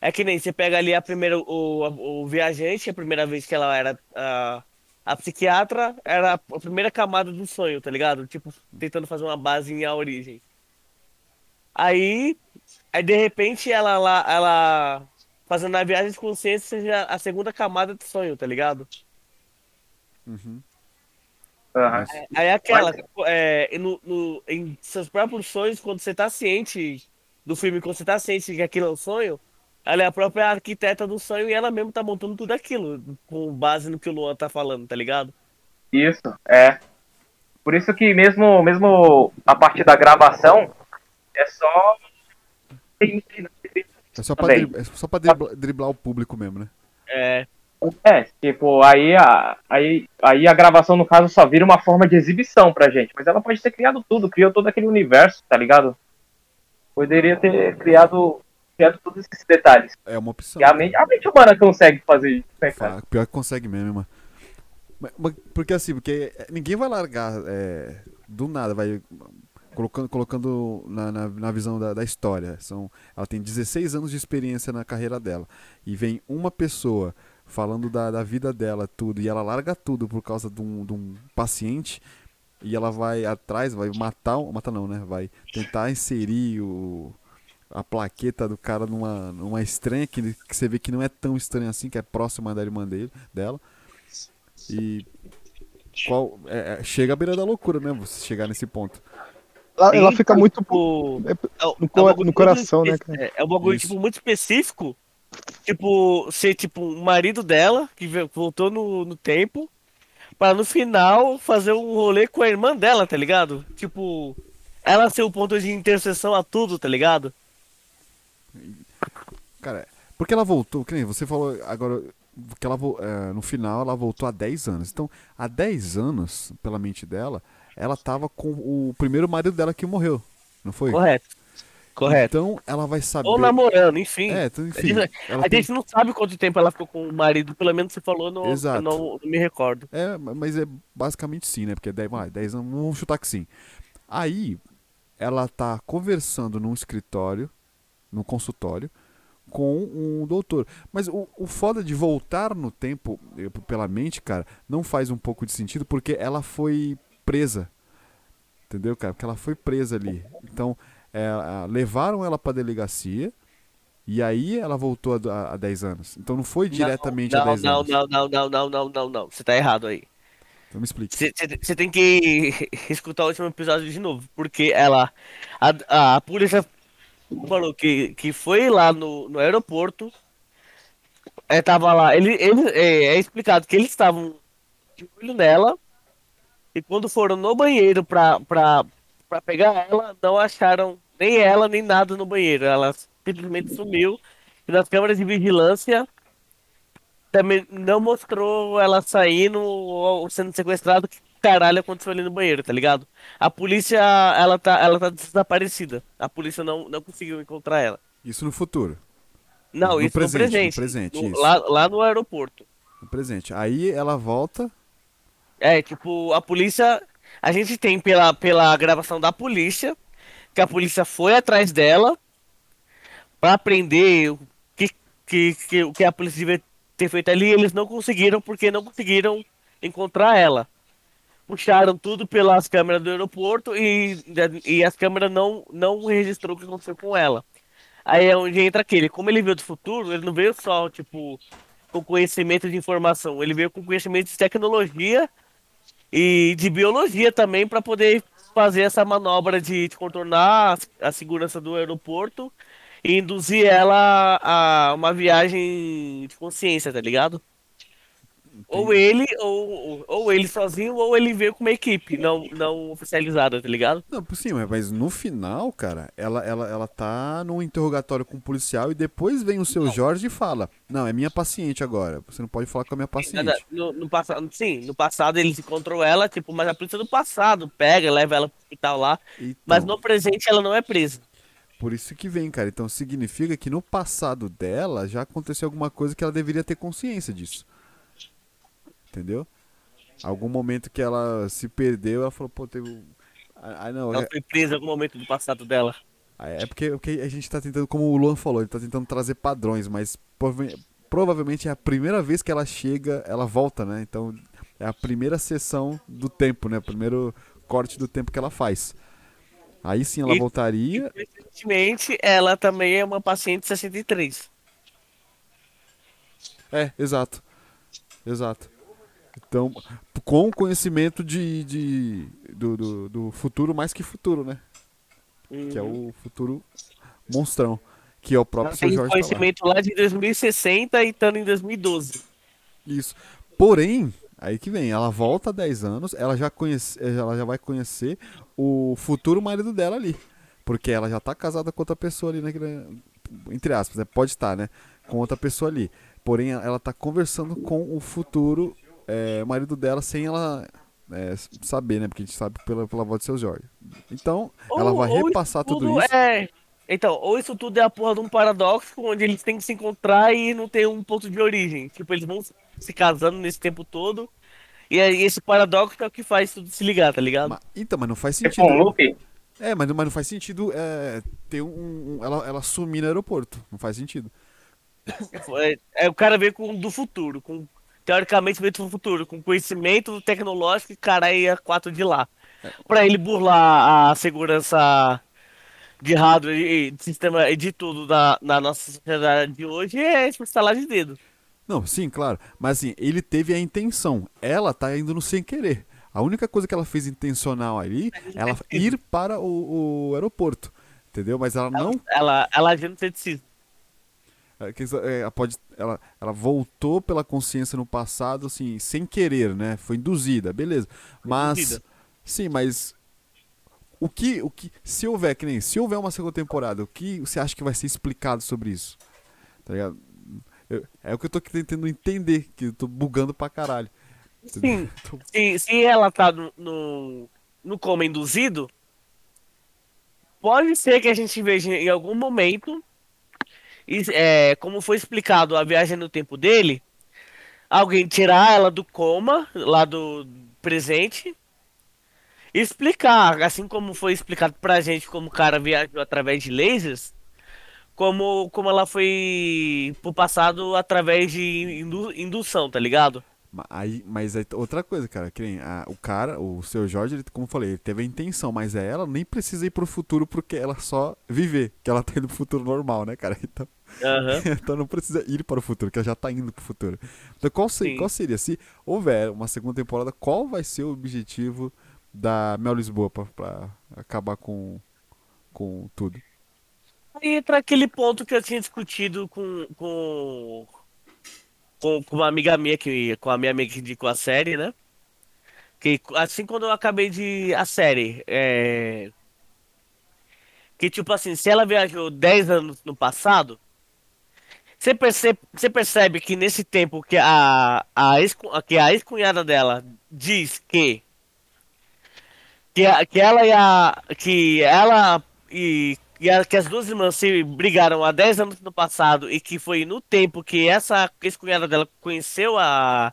É que nem você pega ali a primeira. O, o viajante, a primeira vez que ela era. A, a psiquiatra era a primeira camada do sonho, tá ligado? Tipo, tentando fazer uma base em a origem. Aí, aí de repente ela lá, ela fazendo a viagem de consciência seja a segunda camada do sonho, tá ligado? Uhum. Aham. Aí é aquela, é, e no, no- em seus próprios sonhos, quando você tá ciente do filme, quando você tá ciente que aquilo é um sonho, ela é a própria arquiteta do sonho e ela mesmo tá montando tudo aquilo, com base no que o Luan tá falando, tá ligado? Isso, é. Por isso que mesmo, mesmo a parte da gravação é só. É só pra, driblar, é só pra driblar, driblar o público mesmo, né? É, É, tipo, aí a, aí, aí a gravação, no caso, só vira uma forma de exibição pra gente. Mas ela pode ter criado tudo, criou todo aquele universo, tá ligado? Poderia ter criado, criado todos esses detalhes. É uma opção. E a mente, a mente humana consegue fazer isso, né, cara? Pior que consegue mesmo, mano. Porque assim, porque ninguém vai largar é, do nada, vai colocando, colocando na, na, na visão da, da história. São, ela tem 16 anos de experiência na carreira dela. E vem uma pessoa falando da, da vida dela, tudo, e ela larga tudo por causa de um, de um paciente. E ela vai atrás, vai matar, matar não, né? Vai tentar inserir o, a plaqueta do cara numa, numa estranha que, que você vê que não é tão estranha assim, que é próxima da irmã dele, dela. E qual é, é, chega à beira da loucura mesmo, você chegar nesse ponto. Ela, ela fica muito. tipo, É, é no é um no coração, muito né, espe- É, é um bagulho, tipo, muito específico. Tipo, ser, tipo, o marido dela, que voltou no, no tempo, pra no final fazer um rolê com a irmã dela, tá ligado? Tipo, ela ser o ponto de interseção a tudo, tá ligado? Cara, porque ela voltou, que nem você falou agora que ela é, no final ela voltou há 10 anos. Então, há 10 anos, pela mente dela, ela tava com o primeiro marido dela que morreu. Não foi? Correto. Correto. Então ela vai saber. Ou namorando, enfim. É, então, enfim. A ela a tem- gente não sabe quanto tempo ela ficou com o marido, pelo menos você falou, no, Exato. não, não me recordo. É, mas é basicamente sim, né? Porque é 10, vai, 10 anos, vamos chutar que sim. Aí, ela tá conversando num escritório, num consultório, com um doutor. Mas o, o foda de voltar no tempo eh, pela mente, cara, não faz um pouco de sentido porque ela foi presa. Entendeu, cara? Porque ela foi presa ali. Então, é, levaram ela pra delegacia e aí ela voltou a, a, a 10 anos. Então não foi diretamente não, a 10 não, anos. não, não, não, não, não, não, não. Você tá errado aí. Então me explique. Você tem que escutar o último episódio de novo, porque ela. A, a polícia falou que, que foi lá no, no aeroporto. É, tava lá. Ele, ele, é, é explicado que eles estavam de olho nela. E quando foram no banheiro pra, pra, pra pegar ela, não acharam nem ela nem nada no banheiro. Ela simplesmente sumiu. E nas câmeras de vigilância também não mostrou ela saindo ou sendo sequestrada. Que caralho aconteceu ali no banheiro, tá ligado? A polícia, ela tá, ela tá desaparecida. A polícia não, não conseguiu encontrar ela. Isso no futuro, Não, No isso presente, no no presente. presente, No- isso. lá, lá no aeroporto. no presente. Aí ela volta. É, tipo, a polícia. A gente tem pela, pela gravação da polícia que a polícia foi atrás dela pra prender o que, que, que, o que a polícia devia ter feito ali. Eles não conseguiram porque não conseguiram encontrar ela. Puxaram tudo pelas câmeras do aeroporto e, e as câmeras não, não registrou o que aconteceu com ela. Aí é onde entra aquele. Como ele veio do futuro, ele não veio só, tipo, com conhecimento de informação, ele veio com conhecimento de tecnologia e de biologia também para poder fazer essa manobra de, de contornar a, a segurança do aeroporto e induzir ela a uma viagem de consciência, tá ligado? Ou ele, ou, ou ele sozinho, ou ele veio com uma equipe não, não oficializada, tá ligado? Não, sim, mas- mas no final, cara, ela, ela, ela tá num interrogatório com um policial e depois vem o seu Jorge e fala: Não, é minha paciente agora. Você não pode falar com a minha paciente. No, no passado, sim, no passado eles encontrou ela, tipo, mas a polícia do passado pega, leva ela pro hospital lá, Então, mas no presente ela não é presa. Por isso que vem, cara. Então significa que no passado dela já aconteceu alguma coisa que ela deveria ter consciência disso. Entendeu? Algum momento que ela se perdeu, ela falou, pô, teve. Ah, não, Ela é, foi presa em algum momento do passado dela. é porque, porque a gente tá tentando, como o Luan falou, ele tá tentando trazer padrões, mas prova- provavelmente é a primeira vez que ela chega, ela volta, né? Então é a primeira sessão do tempo, né? O primeiro corte do tempo que ela faz. Aí sim ela E- voltaria. Recentemente, ela também é uma paciente 63. É, exato. Exato. Então, com conhecimento de, de do, do, do futuro mais que futuro, né? Que é o futuro monstrão. Que é o Ela próprio seu tem Jorge tá lá. conhecimento lá de 2060 e estando em 2012. Isso. Porém, aí que vem, ela volta há 10 anos, ela já, conhece, ela já vai conhecer o futuro marido dela ali. Porque ela já tá casada com outra pessoa ali, naquele, entre aspas, né? pode estar, né? Com outra pessoa ali. Porém, ela tá conversando com o futuro é, marido dela sem ela é, saber, né? Porque a gente sabe pela, pela voz de seu Jorge. Então, ela Ou- vai ou repassar isso tudo isso. É... Então, ou isso tudo é a porra de um paradoxo onde eles têm que se encontrar e não tem um ponto de origem. Tipo, eles vão se casando nesse tempo todo. E aí esse paradoxo é o que faz tudo se ligar, tá ligado? Ma- então, mas não faz Tipo sentido. loop. É, mas, mas não faz sentido é, ter um, um- ela, ela sumir no aeroporto. Não faz sentido. É, é, o cara veio com do futuro, com teoricamente veio do futuro, com conhecimento tecnológico e cara ia quatro de lá. Pra ele burlar a segurança de hardware e de sistema e de tudo na, na nossa sociedade de hoje é instalar de dedo. Não, sim, claro. Mas assim, ele teve a intenção. Ela tá indo no sem querer. A única coisa que ela fez intencional ali é ela ir para o, o aeroporto. Entendeu? Mas ela não. Ela, ela agiu no ceticismo. é, que isso- é, Ela, pode, ela, ela voltou pela consciência no passado, assim, sem querer, né? Foi induzida, beleza. Mas. induzida. Sim, mas. O que, o que. Se houver, que nem. Se houver uma segunda temporada, o que você acha que vai ser explicado sobre isso? Tá ligado? Eu- é o que eu tô tentando entender, que eu tô bugando pra caralho. Sim. Tô- Se, se ela tá no, no, no coma induzido, pode ser que a gente veja em algum momento, é, como foi explicado a viagem no tempo dele, alguém tirar ela do coma, lá do presente, explicar, assim como foi explicado pra gente como o cara viajou através de lasers, como, como ela foi pro passado através de indu- indução, tá ligado? Aí, mas aí, outra coisa, cara, que nem a- o cara, o seu Jorge, ele, como eu falei, ele teve a intenção, mas é ela nem precisa ir pro futuro porque ela só viver, que ela tá indo pro futuro normal, né, cara? Então, Aham. então não precisa ir para o futuro, que ela já tá indo pro futuro. Então qual, se- qual seria, se houver uma segunda temporada, qual vai ser o objetivo da Mel Lisboa pra, pra acabar com, com tudo? Aí entra aquele ponto que eu tinha discutido com, com, com, com uma amiga minha, que, com a minha amiga que indicou a série, né? Que assim quando eu acabei de a série, é... que tipo assim, se ela viajou 10 anos no passado, você percebe, percebe que nesse tempo que a, a, ex, que a ex-cunhada dela diz que que, que ela e a que ela e, e a- que as duas irmãs se brigaram há 10 anos no passado e que foi no tempo que essa ex-cunhada dela conheceu a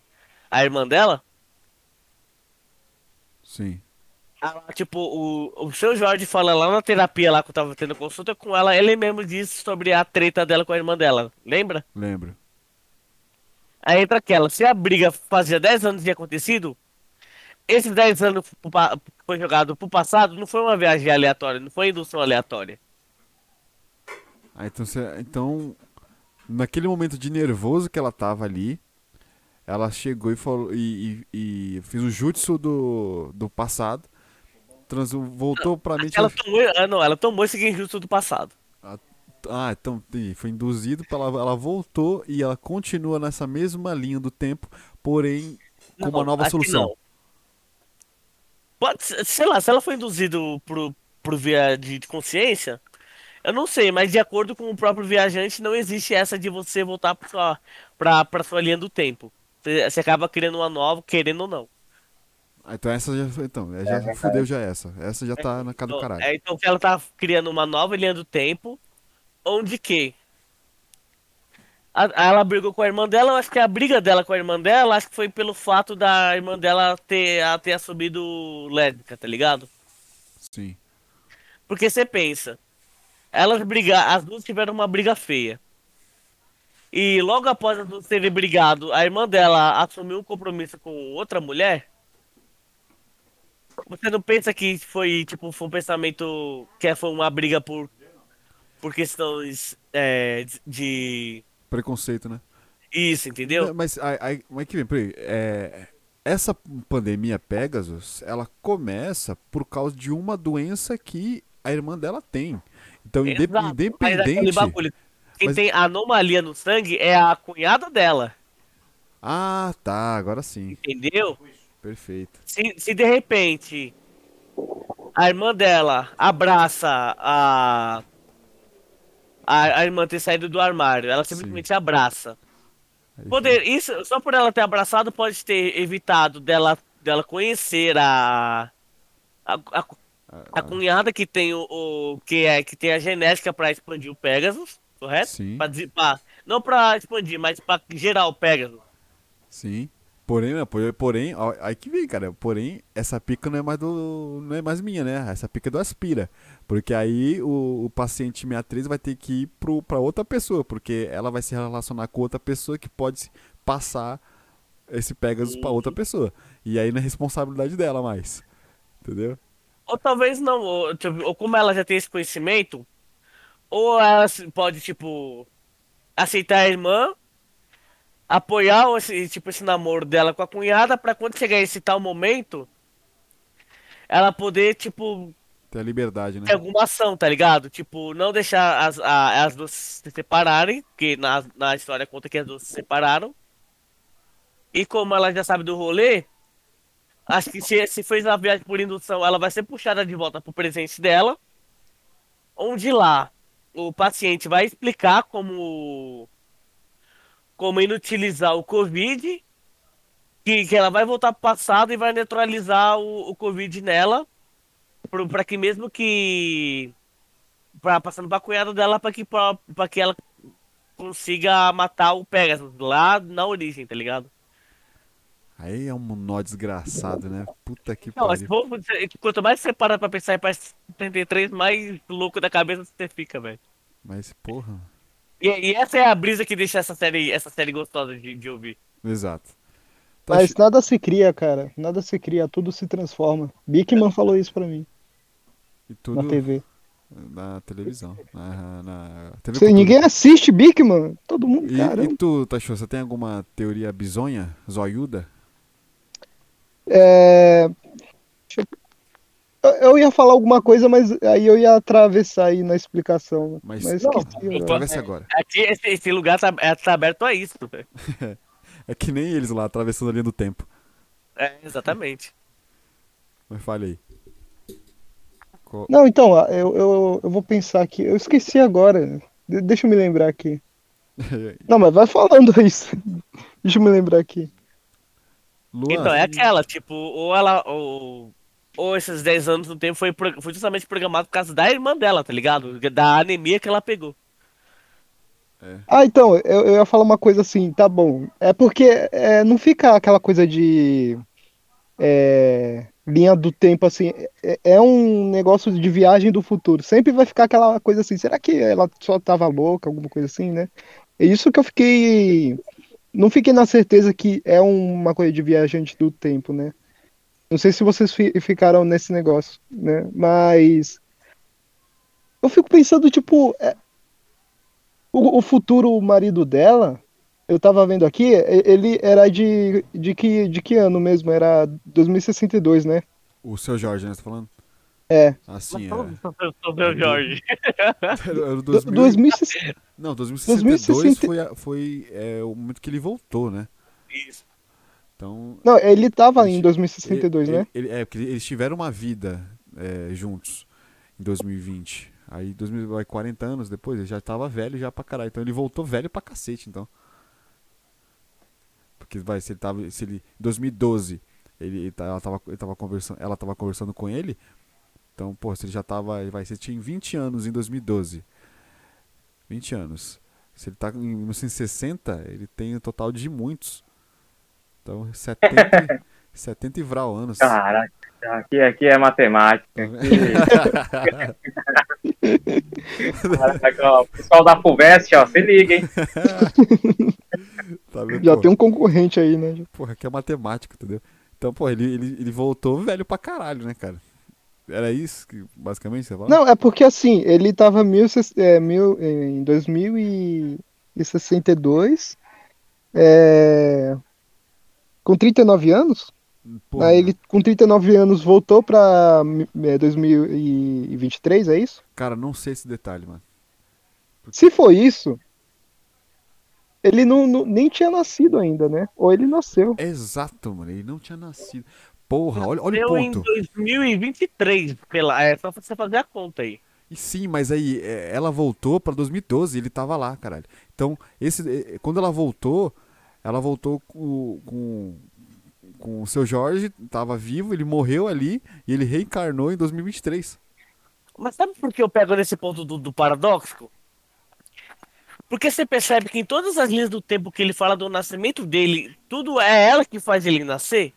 a irmã dela, Sim. ela, tipo, o, o seu Jorge fala lá na terapia lá que eu tava tendo consulta com ela, ele mesmo disse sobre a treta dela com a irmã dela, lembra? Lembro. Aí entra aquela, se a briga fazia 10 anos de acontecido, esses 10 anos pa- foi jogado pro passado, não foi uma viagem aleatória, não foi indução aleatória. Ah, então, então, naquele momento de nervoso que ela tava ali, ela chegou e falou e, e, e fez o jutsu do, do passado, trans, voltou pra mente. Ela tomou, ah, não, ela tomou esse genjutsu do passado. Ah, então ih, foi induzido, ela, ela voltou e ela continua nessa mesma linha do tempo, porém com uma nova solução. não. Pode, sei lá, se ela foi induzida pro, pro via de consciência, eu não sei, mas de acordo com o próprio viajante, não existe essa de você voltar pra sua, pra, pra sua linha do tempo. Você, acaba criando uma nova, querendo ou não. Ah, então essa já, então, é, já fudeu já essa. Essa já tá na cara do Então, caralho. é, então ela tá criando uma nova linha do tempo, onde que a- ela brigou com a irmã dela, eu acho que a briga dela com a irmã dela, acho que foi pelo fato da irmã dela ter, ela ter assumido lésbica, tá ligado? Sim. Porque você pensa, elas brigar, as duas tiveram uma briga feia. E logo após as duas terem brigado, a irmã dela assumiu um compromisso com outra mulher. Você não pensa que foi tipo foi um pensamento que foi uma briga por por questões é, de Preconceito, né? isso, entendeu? Mas aí, mas que vem, peraí, é, essa pandemia Pegasus, ela começa por causa de uma doença que a irmã dela tem. Então, Exato, mas aquele independente. bagulho, Quem Mas- tem anomalia no sangue é a cunhada dela, Ah, tá, agora sim. entendeu? Perfeito. Se, se de repente a irmã dela abraça a, a, a irmã ter saído do armário, ela simplesmente abraça. Aí Poder, isso, só por ela ter abraçado pode ter evitado dela, dela conhecer a, a, a, a cunhada que tem o, o- que é que tem a genética pra expandir o Pegasus, correto? Sim, Pra, pra- não pra expandir, mas pra gerar o Pegasus. sim. Porém, né, por- porém, aí que vem, cara. Porém, essa pica não é mais do, não é mais minha, né? Essa pica é do Aspira. Porque aí o, o paciente 63 vai ter que ir pro, pra outra pessoa, porque ela vai se relacionar com outra pessoa que pode passar esse Pegasus pra outra pessoa. E aí não é responsabilidade dela mais. Entendeu? Ou talvez não, ou, tipo, ou como ela já tem esse conhecimento, ou ela pode, tipo, aceitar a irmã, apoiar esse, tipo, esse namoro dela com a cunhada, pra quando chegar esse tal momento, ela poder, tipo, Tem a liberdade, né? ter alguma ação, tá ligado? Tipo, não deixar as, a- as duas se separarem, porque na, na história conta que as duas se separaram. E como ela já sabe do rolê, acho que se, se fez a viagem por indução, ela vai ser puxada de volta pro presente dela. Onde lá o paciente vai explicar como como inutilizar o Covid, que, que ela vai voltar pro passado e vai neutralizar o, o Covid nela pra que mesmo que pra, passando pra cunhada dela pra que pra que ela consiga matar o Pegasus lá na origem, tá ligado? Aí é um nó desgraçado, né? Puta que Não, pariu. quanto mais você para pra pensar em para 73, mais louco da cabeça você fica, velho. Mas, porra. E, e essa é a brisa que deixa essa série, essa série gostosa de, de ouvir. Exato. Tá Mas nada se cria, cara. Nada se cria, tudo se transforma. Bigman falou isso pra mim e tudo na TV. na televisão. Na, na TV Você, ninguém assiste Bigman? Todo mundo, E, caramba. e tu, Tachô, você tem alguma teoria bizonha, zoiuda? É... deixa eu- ia falar alguma coisa, mas aí eu ia atravessar aí na explicação. Mas- Mas, Não, esqueci agora. Atravessa agora. Aqui, esse, esse lugar tá, é, tá aberto a isso. É que nem eles lá, atravessando a linha do tempo. É, exatamente. Mas falei. Co- Não, então, eu, eu, eu vou pensar aqui. Eu esqueci agora. De- deixa eu me lembrar aqui. Não, mas vai falando isso. Deixa eu me lembrar aqui. Luan, Então, é aquela, tipo, ou ela. Ou, ou esses 10 anos no tempo foi, foi justamente programado por causa da irmã dela, tá ligado? Da anemia que ela pegou. Ah, então, eu, eu ia falar uma coisa assim, tá bom. É porque é, não fica aquela coisa de é, linha do tempo, assim. É, é um negócio de viagem do futuro. Sempre vai ficar aquela coisa assim, será que ela só tava louca, alguma coisa assim, né? É isso que eu fiquei. Não fiquei na certeza que é uma coisa de viajante do tempo, né? Não sei se vocês fi- ficaram nesse negócio, né? Mas. Eu fico pensando, tipo, é, o, o futuro marido dela, eu tava vendo aqui, ele era de, de, que, de que ano mesmo? Era 2062, né? O seu Jorge, né? Você tá falando? É. Assim, Mas é. Sobre o Jorge. Era o Do- 2000 2060 Não, 2062 2060 foi, a- foi é, o momento que ele voltou, né? Isso. Então. Não, ele tava em Ele- 2062, ele, né? ele- é, porque eles tiveram uma vida é, juntos em 2020. Aí, 2000, vai 40 anos depois, ele já tava velho já pra caralho. Então ele voltou velho pra cacete, então. Porque vai, se ele tava. Se ele. Em 2012, ele, ele ela, tava, ele tava conversando, ela tava conversando com ele. Então, pô, se ele já tava. ele Vai, se ele tinha 20 anos em 2012. 20 anos. Se ele tá em 1960, ele tem um total de muitos. Então, 70, 70 e vral anos. Caraca, aqui, aqui é matemática. Caraca, ó, o pessoal da FUVEST, ó, se liga, hein? Tá vendo? Já pô? tem um concorrente aí, né? Porra, que é matemática, entendeu? Então, pô, ele, ele, ele voltou velho pra caralho, né, cara? Era isso que basicamente você falou? Não, é porque assim, ele tava mil, é, mil, em 2062, é, com 39 anos. Porra, Aí ele, com 39 anos, voltou pra é, 2023, é isso? Cara, não sei esse detalhe, mano. Se for isso, ele não, não- nem tinha nascido ainda, né? Ou ele nasceu. Exato, mano. Ele não tinha nascido. Porra, olha, olha o Eu em ponto. 2023, pela, é só você fazer a conta aí. E sim, mas aí é, ela voltou pra 2012 e ele tava lá, caralho. Então, esse, é, quando ela voltou, ela voltou com, com, com o seu Jorge, tava vivo, ele morreu ali e ele reencarnou em 2023. Mas sabe por que eu pego nesse ponto do, do paradoxo? Porque você percebe que em todas as linhas do tempo que ele fala do nascimento dele, tudo é ela que faz ele nascer.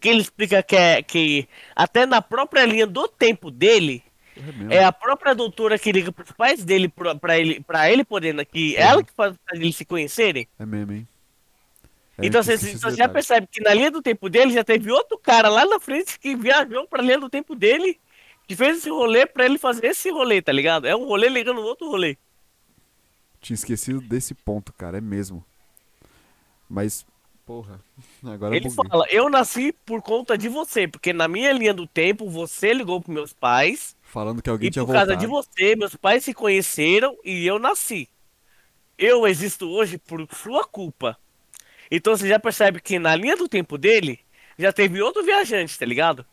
Que ele explica que, é, que até na própria linha do tempo dele, É é a própria doutora que liga pros pais dele pra, pra ele, pra ele poder, né, que ela que faz eles se conhecerem. É mesmo, hein? É, então você, esse então você já percebe que na linha do tempo dele já teve outro cara lá na frente que viajou pra linha do tempo dele, que fez esse rolê pra ele fazer esse rolê, tá ligado? É um rolê ligando outro rolê. Tinha esquecido desse ponto, cara, é mesmo. Mas, porra, agora eu Ele buguei. fala, eu nasci por conta de você, porque na minha linha do tempo você ligou pros meus pais, Falando que alguém e tinha por causa voltado. de você, meus pais se conheceram e eu nasci. Eu existo hoje por sua culpa. Então você já percebe que na linha do tempo dele, já teve outro viajante, tá ligado?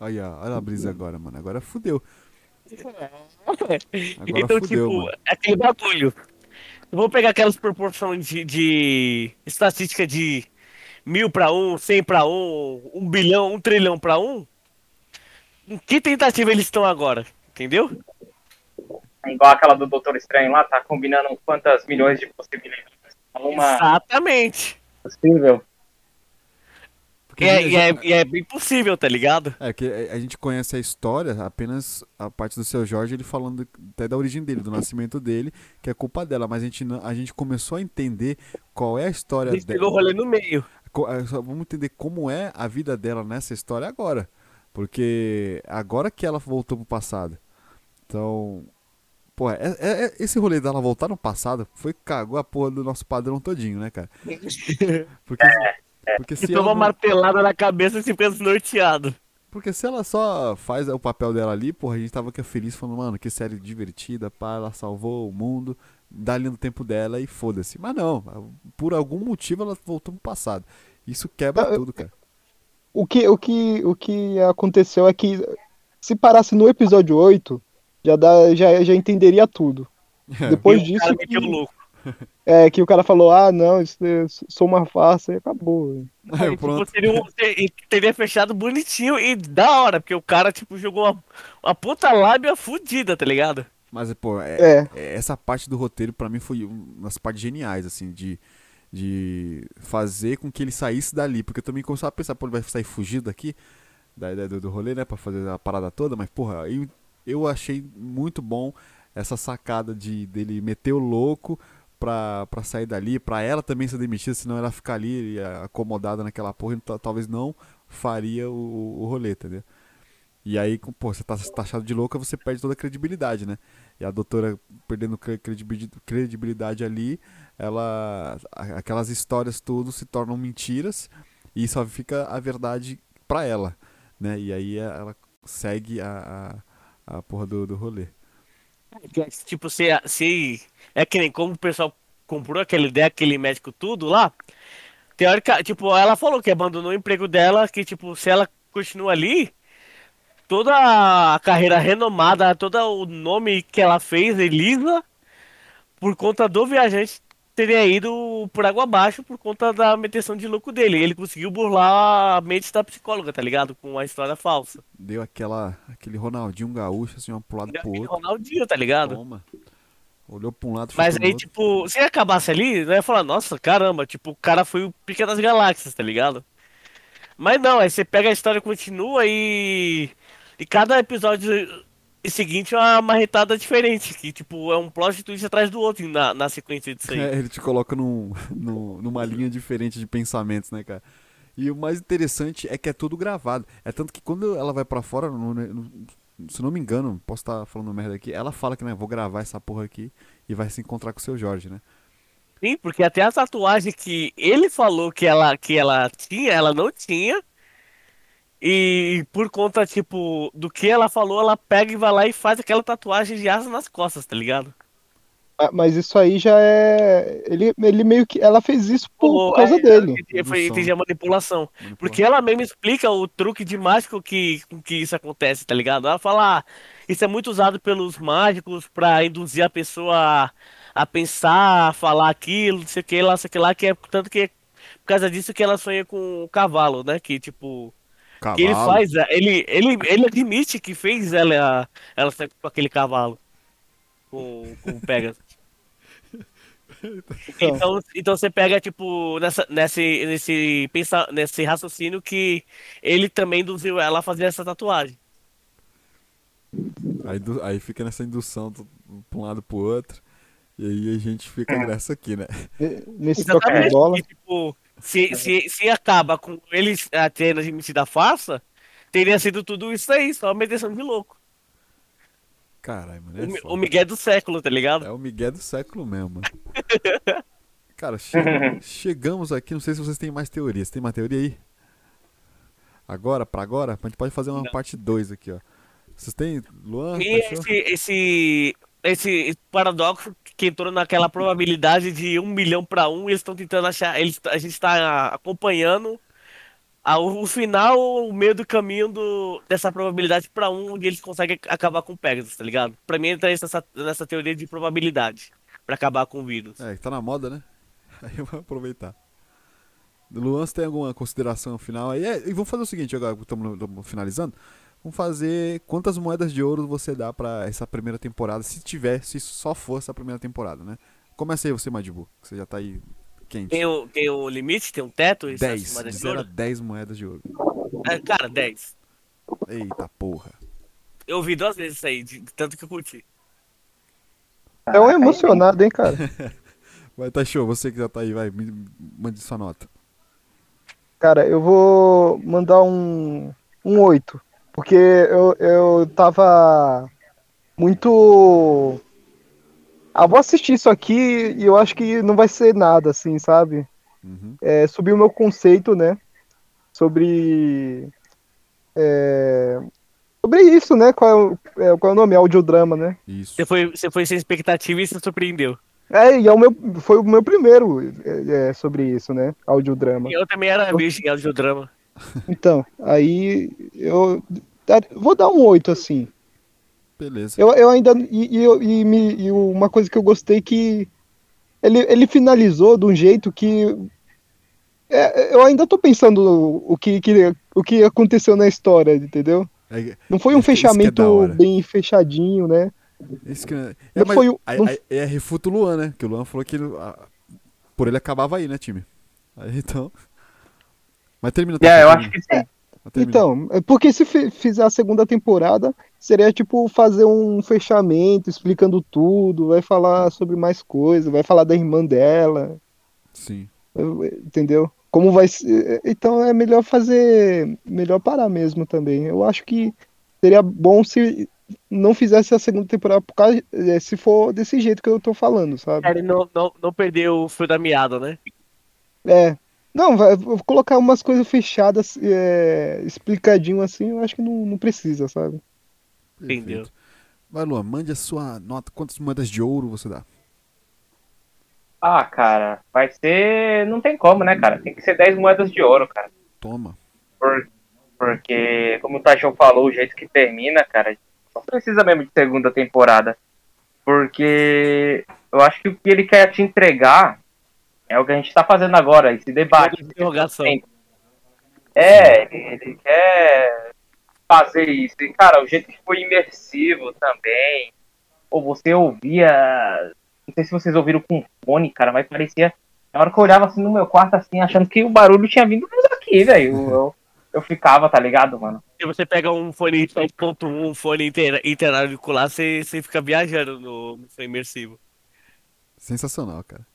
Olha, olha a brisa agora, mano. Agora fudeu. Agora então, fudeu, tipo, mano. é aquele bagulho. Eu vou pegar aquelas proporções de, de estatística de mil pra um, cem pra um, um bilhão, um trilhão pra um. Em que tentativa eles estão agora? Entendeu? Igual aquela do Doutor Estranho lá, tá combinando quantas milhões de possibilidades. Uma Exatamente. possível. Porque E é, e, é, e é bem possível, tá ligado? É que a gente conhece a história, apenas a parte do seu Jorge, ele falando até da origem dele, do nascimento dele, que é culpa dela, mas a gente, a gente começou a entender qual é a história A gente pegou o rolê no meio. É, Vamos entender como é a vida dela nessa história agora. Porque agora que ela voltou pro passado. Então. Pô, é, é- é- esse rolê dela voltar no passado foi que cagou a porra do nosso padrão todinho, né, cara? Porque, porque E se toma ela uma não- martelada na cabeça e se fica desnorteado. Porque se ela só faz o papel dela ali, porra, a gente tava aqui feliz falando, mano, que série divertida, pá, ela salvou o mundo, dá ali no tempo dela e foda-se. Mas não, por algum motivo ela voltou pro passado. Isso quebra eu- tudo, cara. O que, o, que, o que aconteceu é que se parasse no episódio 8, já, dá, já, já entenderia tudo. Depois E o disso, cara meteu louco. É, que o cara falou, ah, não, isso, é- sou uma farsa, e acabou. Aí, E, tipo, seria um- e teria fechado bonitinho e da hora, porque o cara, tipo, jogou uma, uma puta lábia fudida, tá ligado? Mas, pô, é- É, é- essa parte do roteiro pra mim foi uma das partes geniais, assim, de, de fazer com que ele saísse dali. Porque eu também começava a pensar, pô, ele vai sair fugido daqui, da ideia do, do rolê, né, pra fazer a parada toda. Mas, porra, eu, eu achei muito bom essa sacada de dele meter o louco pra, sair dali, pra ela também ser demitida, senão ela ficar ali e, ah, acomodada naquela porra, então, talvez não faria o, o rolê, entendeu? E aí, pô, você tá taxado de louca, você perde toda a credibilidade, né? E a doutora perdendo cre- credibi- credibilidade ali, ela. Aquelas histórias tudo se tornam mentiras e só fica a verdade pra ela, né? E aí ela segue a, a, a porra do, do rolê. É, Tipo, se, se é que nem como o pessoal comprou aquela ideia, aquele médico tudo lá. Teórica, tipo, ela falou que abandonou o emprego dela, que tipo, se ela continua ali, toda a carreira renomada, todo o nome que ela fez, Elisa, por conta do viajante, teria ido por água abaixo por conta da meteção de louco dele. Ele conseguiu burlar a mente da psicóloga, tá ligado? Com a história falsa. Deu aquela, aquele Ronaldinho gaúcho, assim, um pro lado pro outro. Ronaldinho, tá ligado? Toma. Olhou pra um lado, Mas aí, outro. tipo, se acabasse ali, eu ia falar, nossa, caramba, tipo, o cara foi o pica das galáxias, tá ligado? Mas não, aí você pega a história e continua e. E cada episódio seguinte é uma marretada diferente, que, tipo, é um plot twist atrás do outro na, na sequência disso aí. É, ele te coloca num, num- numa linha diferente de pensamentos, né, cara? E o mais interessante é que é tudo gravado. É tanto que quando ela vai pra fora, no- no- se não me engano, posso estar falando merda aqui, ela fala que, né, vou gravar essa porra aqui e vai se encontrar com o seu Jorge, né? Sim, porque até a tatuagem que ele falou que ela, que ela tinha, ela não tinha. E por conta, tipo, do que ela falou, ela pega e vai lá e faz aquela tatuagem de asa nas costas, tá ligado? Ah, Mas isso aí já é. Ele, ele meio que. Ela fez isso por, por causa é, dele. Foi, entendi a manipulação. Manipula- Porque ela mesmo explica o truque de mágico que, com que isso acontece, tá ligado? Ela fala, ah, isso é muito usado pelos mágicos pra induzir a pessoa a, a pensar, a falar aquilo, não sei o que lá, não sei o que lá, que é tanto que é por causa disso que ela sonha com o cavalo, né? Que tipo, que ele Cavalo. faz, ele, ele, ele admite que fez ela, ela sonhar com aquele cavalo, com, com o Pegasus. Então, então você pega, tipo, nessa, nesse, nesse, pensa, nesse raciocínio que ele também induziu ela a fazer essa tatuagem. Aí, aí fica nessa indução pra um lado pro outro. E aí a gente fica nessa aqui, né? Nesse Exatamente. bola. Tipo, se, se, se acaba com ele ah, tendo admitido a farsa, teria sido tudo isso aí, só uma medição de louco. Caralho, mano. O, É, foda. o Miguel do século, tá ligado? é o Miguel do século mesmo, mano. Cara, che- chegamos aqui. Não sei se vocês têm mais teorias. Tem mais teoria aí? Agora, pra agora? A gente pode fazer uma Não. parte 2 aqui, ó. Vocês têm. Luan? E esse, esse, esse paradoxo que entrou naquela probabilidade de um milhão para um, eles estão tentando achar, eles, a gente está acompanhando a- o final, o meio do caminho do, dessa probabilidade para um, onde eles conseguem acabar com o Pegasus, tá ligado? Pra mim entra nessa, nessa teoria de probabilidade para acabar com o vírus. É, tá na moda, né? Aí eu vou aproveitar. Luan, você tem alguma consideração final aí? É, e vamos fazer o seguinte, agora que estamos finalizando. Vamos fazer quantas moedas de ouro você dá pra essa primeira temporada, se tiver, se só for essa primeira temporada, né? Começa aí você, Madibu, que você já tá aí quente. Tem o, tem o limite? Tem um teto? Isso, 10, acima de de 0 a ouro? 10 moedas de ouro. É, cara, 10. Eita porra. Eu ouvi duas vezes isso aí, de de tanto que eu curti. É um emocionado, hein, cara. Vai, tá show, você que já tá aí, vai, me, mande sua nota. Cara, eu vou mandar um, um 8. Porque eu, eu tava muito. Ah, vou assistir isso aqui e eu acho que não vai ser nada, assim, sabe? Uhum. É, subir o meu conceito, né? Sobre. é, sobre isso, né? Qual é, o, é, qual é o nome? Audiodrama, né? Isso. Você foi, você foi sem expectativa e se surpreendeu. É, e é o meu, foi o meu primeiro é, é, sobre isso, né? Audiodrama. E eu também era virgem em audiodrama. Então, aí eu dar- vou dar um 8, assim. Beleza. Eu, eu ainda. E, e, e me- e uma coisa que eu gostei que ele, ele finalizou de um jeito que. é, eu ainda tô pensando o que, que, o que aconteceu na história, entendeu? É, Não foi um Isso que é fechamento hora. bem fechadinho, né? isso que, é, Não mas foi o- aí- aí- é refuta o Luan, né? Que o Luan falou que ele, por ele acabava aí, né, time? Aí então. Mas termina. É, eu acho que sim. termina. Então, é porque se fi- fizer a segunda temporada, seria tipo fazer um fechamento explicando tudo, vai falar sobre mais coisas, vai falar da irmã dela, Sim. entendeu? Como vai ser. Então é melhor fazer. Melhor parar mesmo também. Eu acho que seria bom se não fizesse a segunda temporada por causa, se for desse jeito que eu tô falando, sabe? Ele não, não, não perdeu o fio da meada, né? É. Não, vai, vou colocar umas coisas fechadas, é, explicadinho assim, eu acho que não, não precisa, sabe? Entendeu. Perfeito. Vai, Luan, mande a sua nota. Quantas moedas de ouro você dá? Ah, cara, vai ser. Não tem como, né, cara? Tem que ser 10 moedas de ouro, cara. Toma. Por- Porque, como o Tachão falou, o jeito que termina, cara, só precisa mesmo de segunda temporada. Porque eu acho que o que ele quer te entregar é o que a gente tá fazendo agora, esse debate. Interrogação. É, ele, quer fazer isso. E, cara, o jeito que foi imersivo também. Ou você ouvia. Não sei se vocês ouviram com fone, cara, mas parecia. Na hora que eu olhava assim no meu quarto, assim, achando que o barulho tinha vindo daqui, velho. Eu, eu, eu ficava, tá ligado, mano? Se você pega um fone 3.1, um fone inter, interauricular, você, você fica viajando no, no fone imersivo. Sensacional, cara.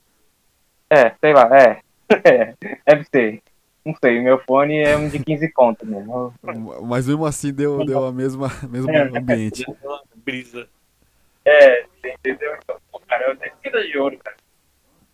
É, sei lá, é. É, deve ser. Não sei, meu fone é um de 15 conto mesmo. Mas mesmo assim deu, deu a mesma mesmo É. ambiente. Brisa. É, entendeu? Então, pô, cara, eu tenho vida de ouro, cara.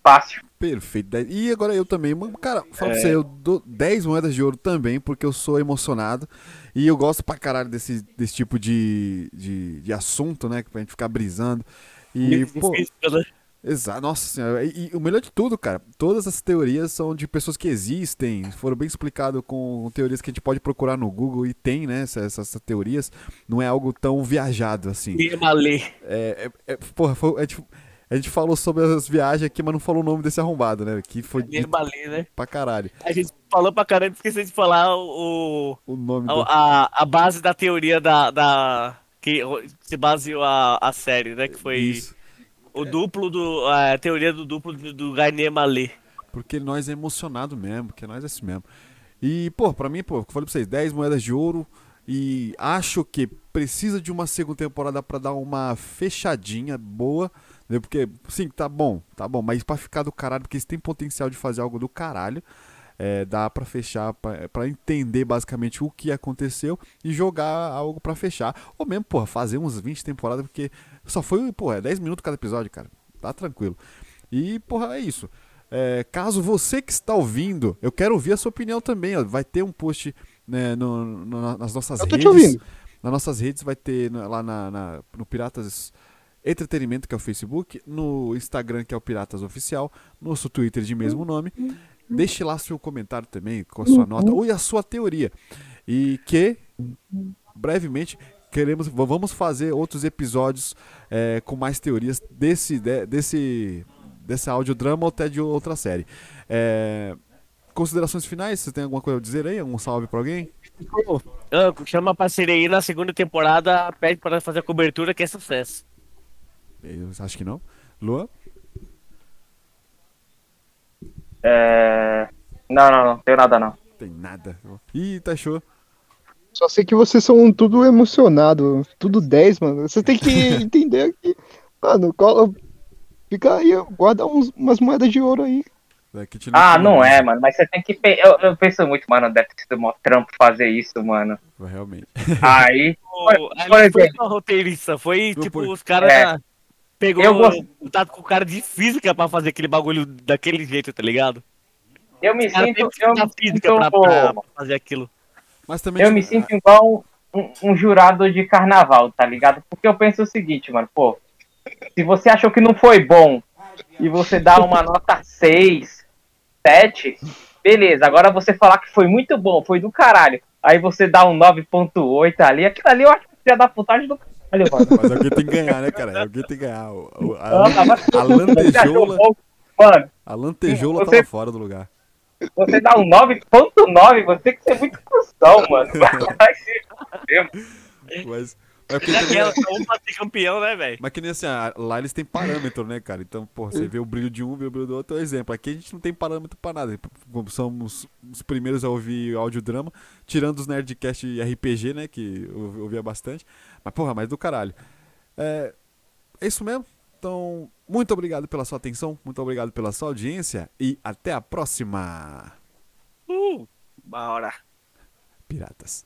Fácil. Perfeito. E agora eu também. Mano, Cara, fala pra É. você, eu dou 10 moedas de ouro também, porque eu sou emocionado. E eu gosto pra caralho desse, desse tipo de, de, de assunto, né? Pra gente ficar brisando. E, pô, Difícil, né? Exato, nossa senhora. E, e o melhor de tudo, cara, todas as teorias são de pessoas que existem, foram bem explicado com teorias que a gente pode procurar no Google e tem, né, essas, essas teorias. Não é algo tão viajado assim. E Malê. É, é, é, porra, foi- a, gente, a gente falou sobre as viagens aqui, mas não falou o nome desse arrombado, né? Que foi E dito Malê, né? pra caralho. A gente falou pra caramba, esqueci de falar o, O nome do. a, a, a base da teoria da. da que se baseou a, a série, né? Que foi Isso. O duplo do. A teoria do duplo do, Gainer Malê. Porque nós é emocionado mesmo, porque nós é assim mesmo. E, pô, pra mim, pô, eu falei pra vocês, 10 moedas de ouro. E acho que precisa de uma segunda temporada pra dar uma fechadinha boa. Entendeu? Porque, sim, tá bom, tá bom. Mas pra ficar do caralho, porque eles têm potencial de fazer algo do caralho. É, dá pra fechar, pra entender basicamente o que aconteceu e jogar algo pra fechar. Ou mesmo, porra, fazer uns 20 temporadas, porque só foi, porra, é 10 minutos cada episódio, cara. Tá tranquilo. E, porra, é isso. É, caso você que está ouvindo, eu quero ouvir a sua opinião também. Ó. Vai ter um post né, no- no- nas nossas Eu tô redes. te ouvindo. Nas nossas redes vai ter na- lá na, na- no Piratas Entretenimento, que é o Facebook, no Instagram, que é o Piratas Oficial, no nosso Twitter de mesmo nome. Deixe lá seu comentário também, com a sua nota ou e a sua teoria. E que brevemente queremos vamos fazer outros episódios é, com mais teorias desse de- desse desse audiodrama ou até de outra série. É, considerações finais? Você tem alguma coisa a dizer aí? Um salve pra alguém? Anco, chama a parceria aí na segunda temporada, pede pra fazer a cobertura que é sucesso. Eu acho que não. Lua? É... Não, não, não, tenho nada não. Tem nada. Ih, tá show. Só sei que vocês são tudo emocionado, tudo 10, mano. Você tem que entender que, mano, cola, fica aí, guarda uns, umas moedas de ouro aí. É Ah, não é, mano, mas você tem que. pe- Eu, eu penso muito, mano, deve ter sido mó trampo fazer isso, mano. Realmente. Aí. Pô, Por- por foi exemplo. roteirista, foi Foi tipo, por- os caras É. pegou Eu gosto- contato com o cara de física pra fazer aquele bagulho daquele jeito, tá ligado? Eu me sinto. Eu me física pra, sinto, pra fazer aquilo. Mas também. eu me sinto igual um, um jurado de carnaval, tá ligado? Porque eu penso o seguinte, mano, pô. Se você achou que não foi bom e você dá uma nota 6, 7, beleza. Agora você falar que foi muito bom, foi do caralho. Aí você dá um 9.8 ali, aquilo ali eu acho que é da putagem do caralho, mano. Mas alguém tem que ganhar, né, cara? Alguém tem que ganhar. O- o- A, a achou lantejoula, a lantejoula Você- tava fora do lugar. Você dá um 9.9, você tem que ser muito cuzão, mano. Vai. Mas. Mas, porque também- Aquela, um pra ser campeão, né, velho? mas que nem assim, lá eles têm parâmetro, né, cara? Então, porra, você vê o brilho de um, vê o brilho do outro, é um exemplo. Aqui a gente não tem parâmetro pra nada. Como Somos os primeiros a ouvir audiodrama, tirando os Nerdcast e RPG, né, que eu ouvia bastante. Mas, porra, mais do caralho. É, é isso mesmo. Então, muito obrigado pela sua atenção, muito obrigado pela sua audiência e até a próxima, Uh, bora. piratas.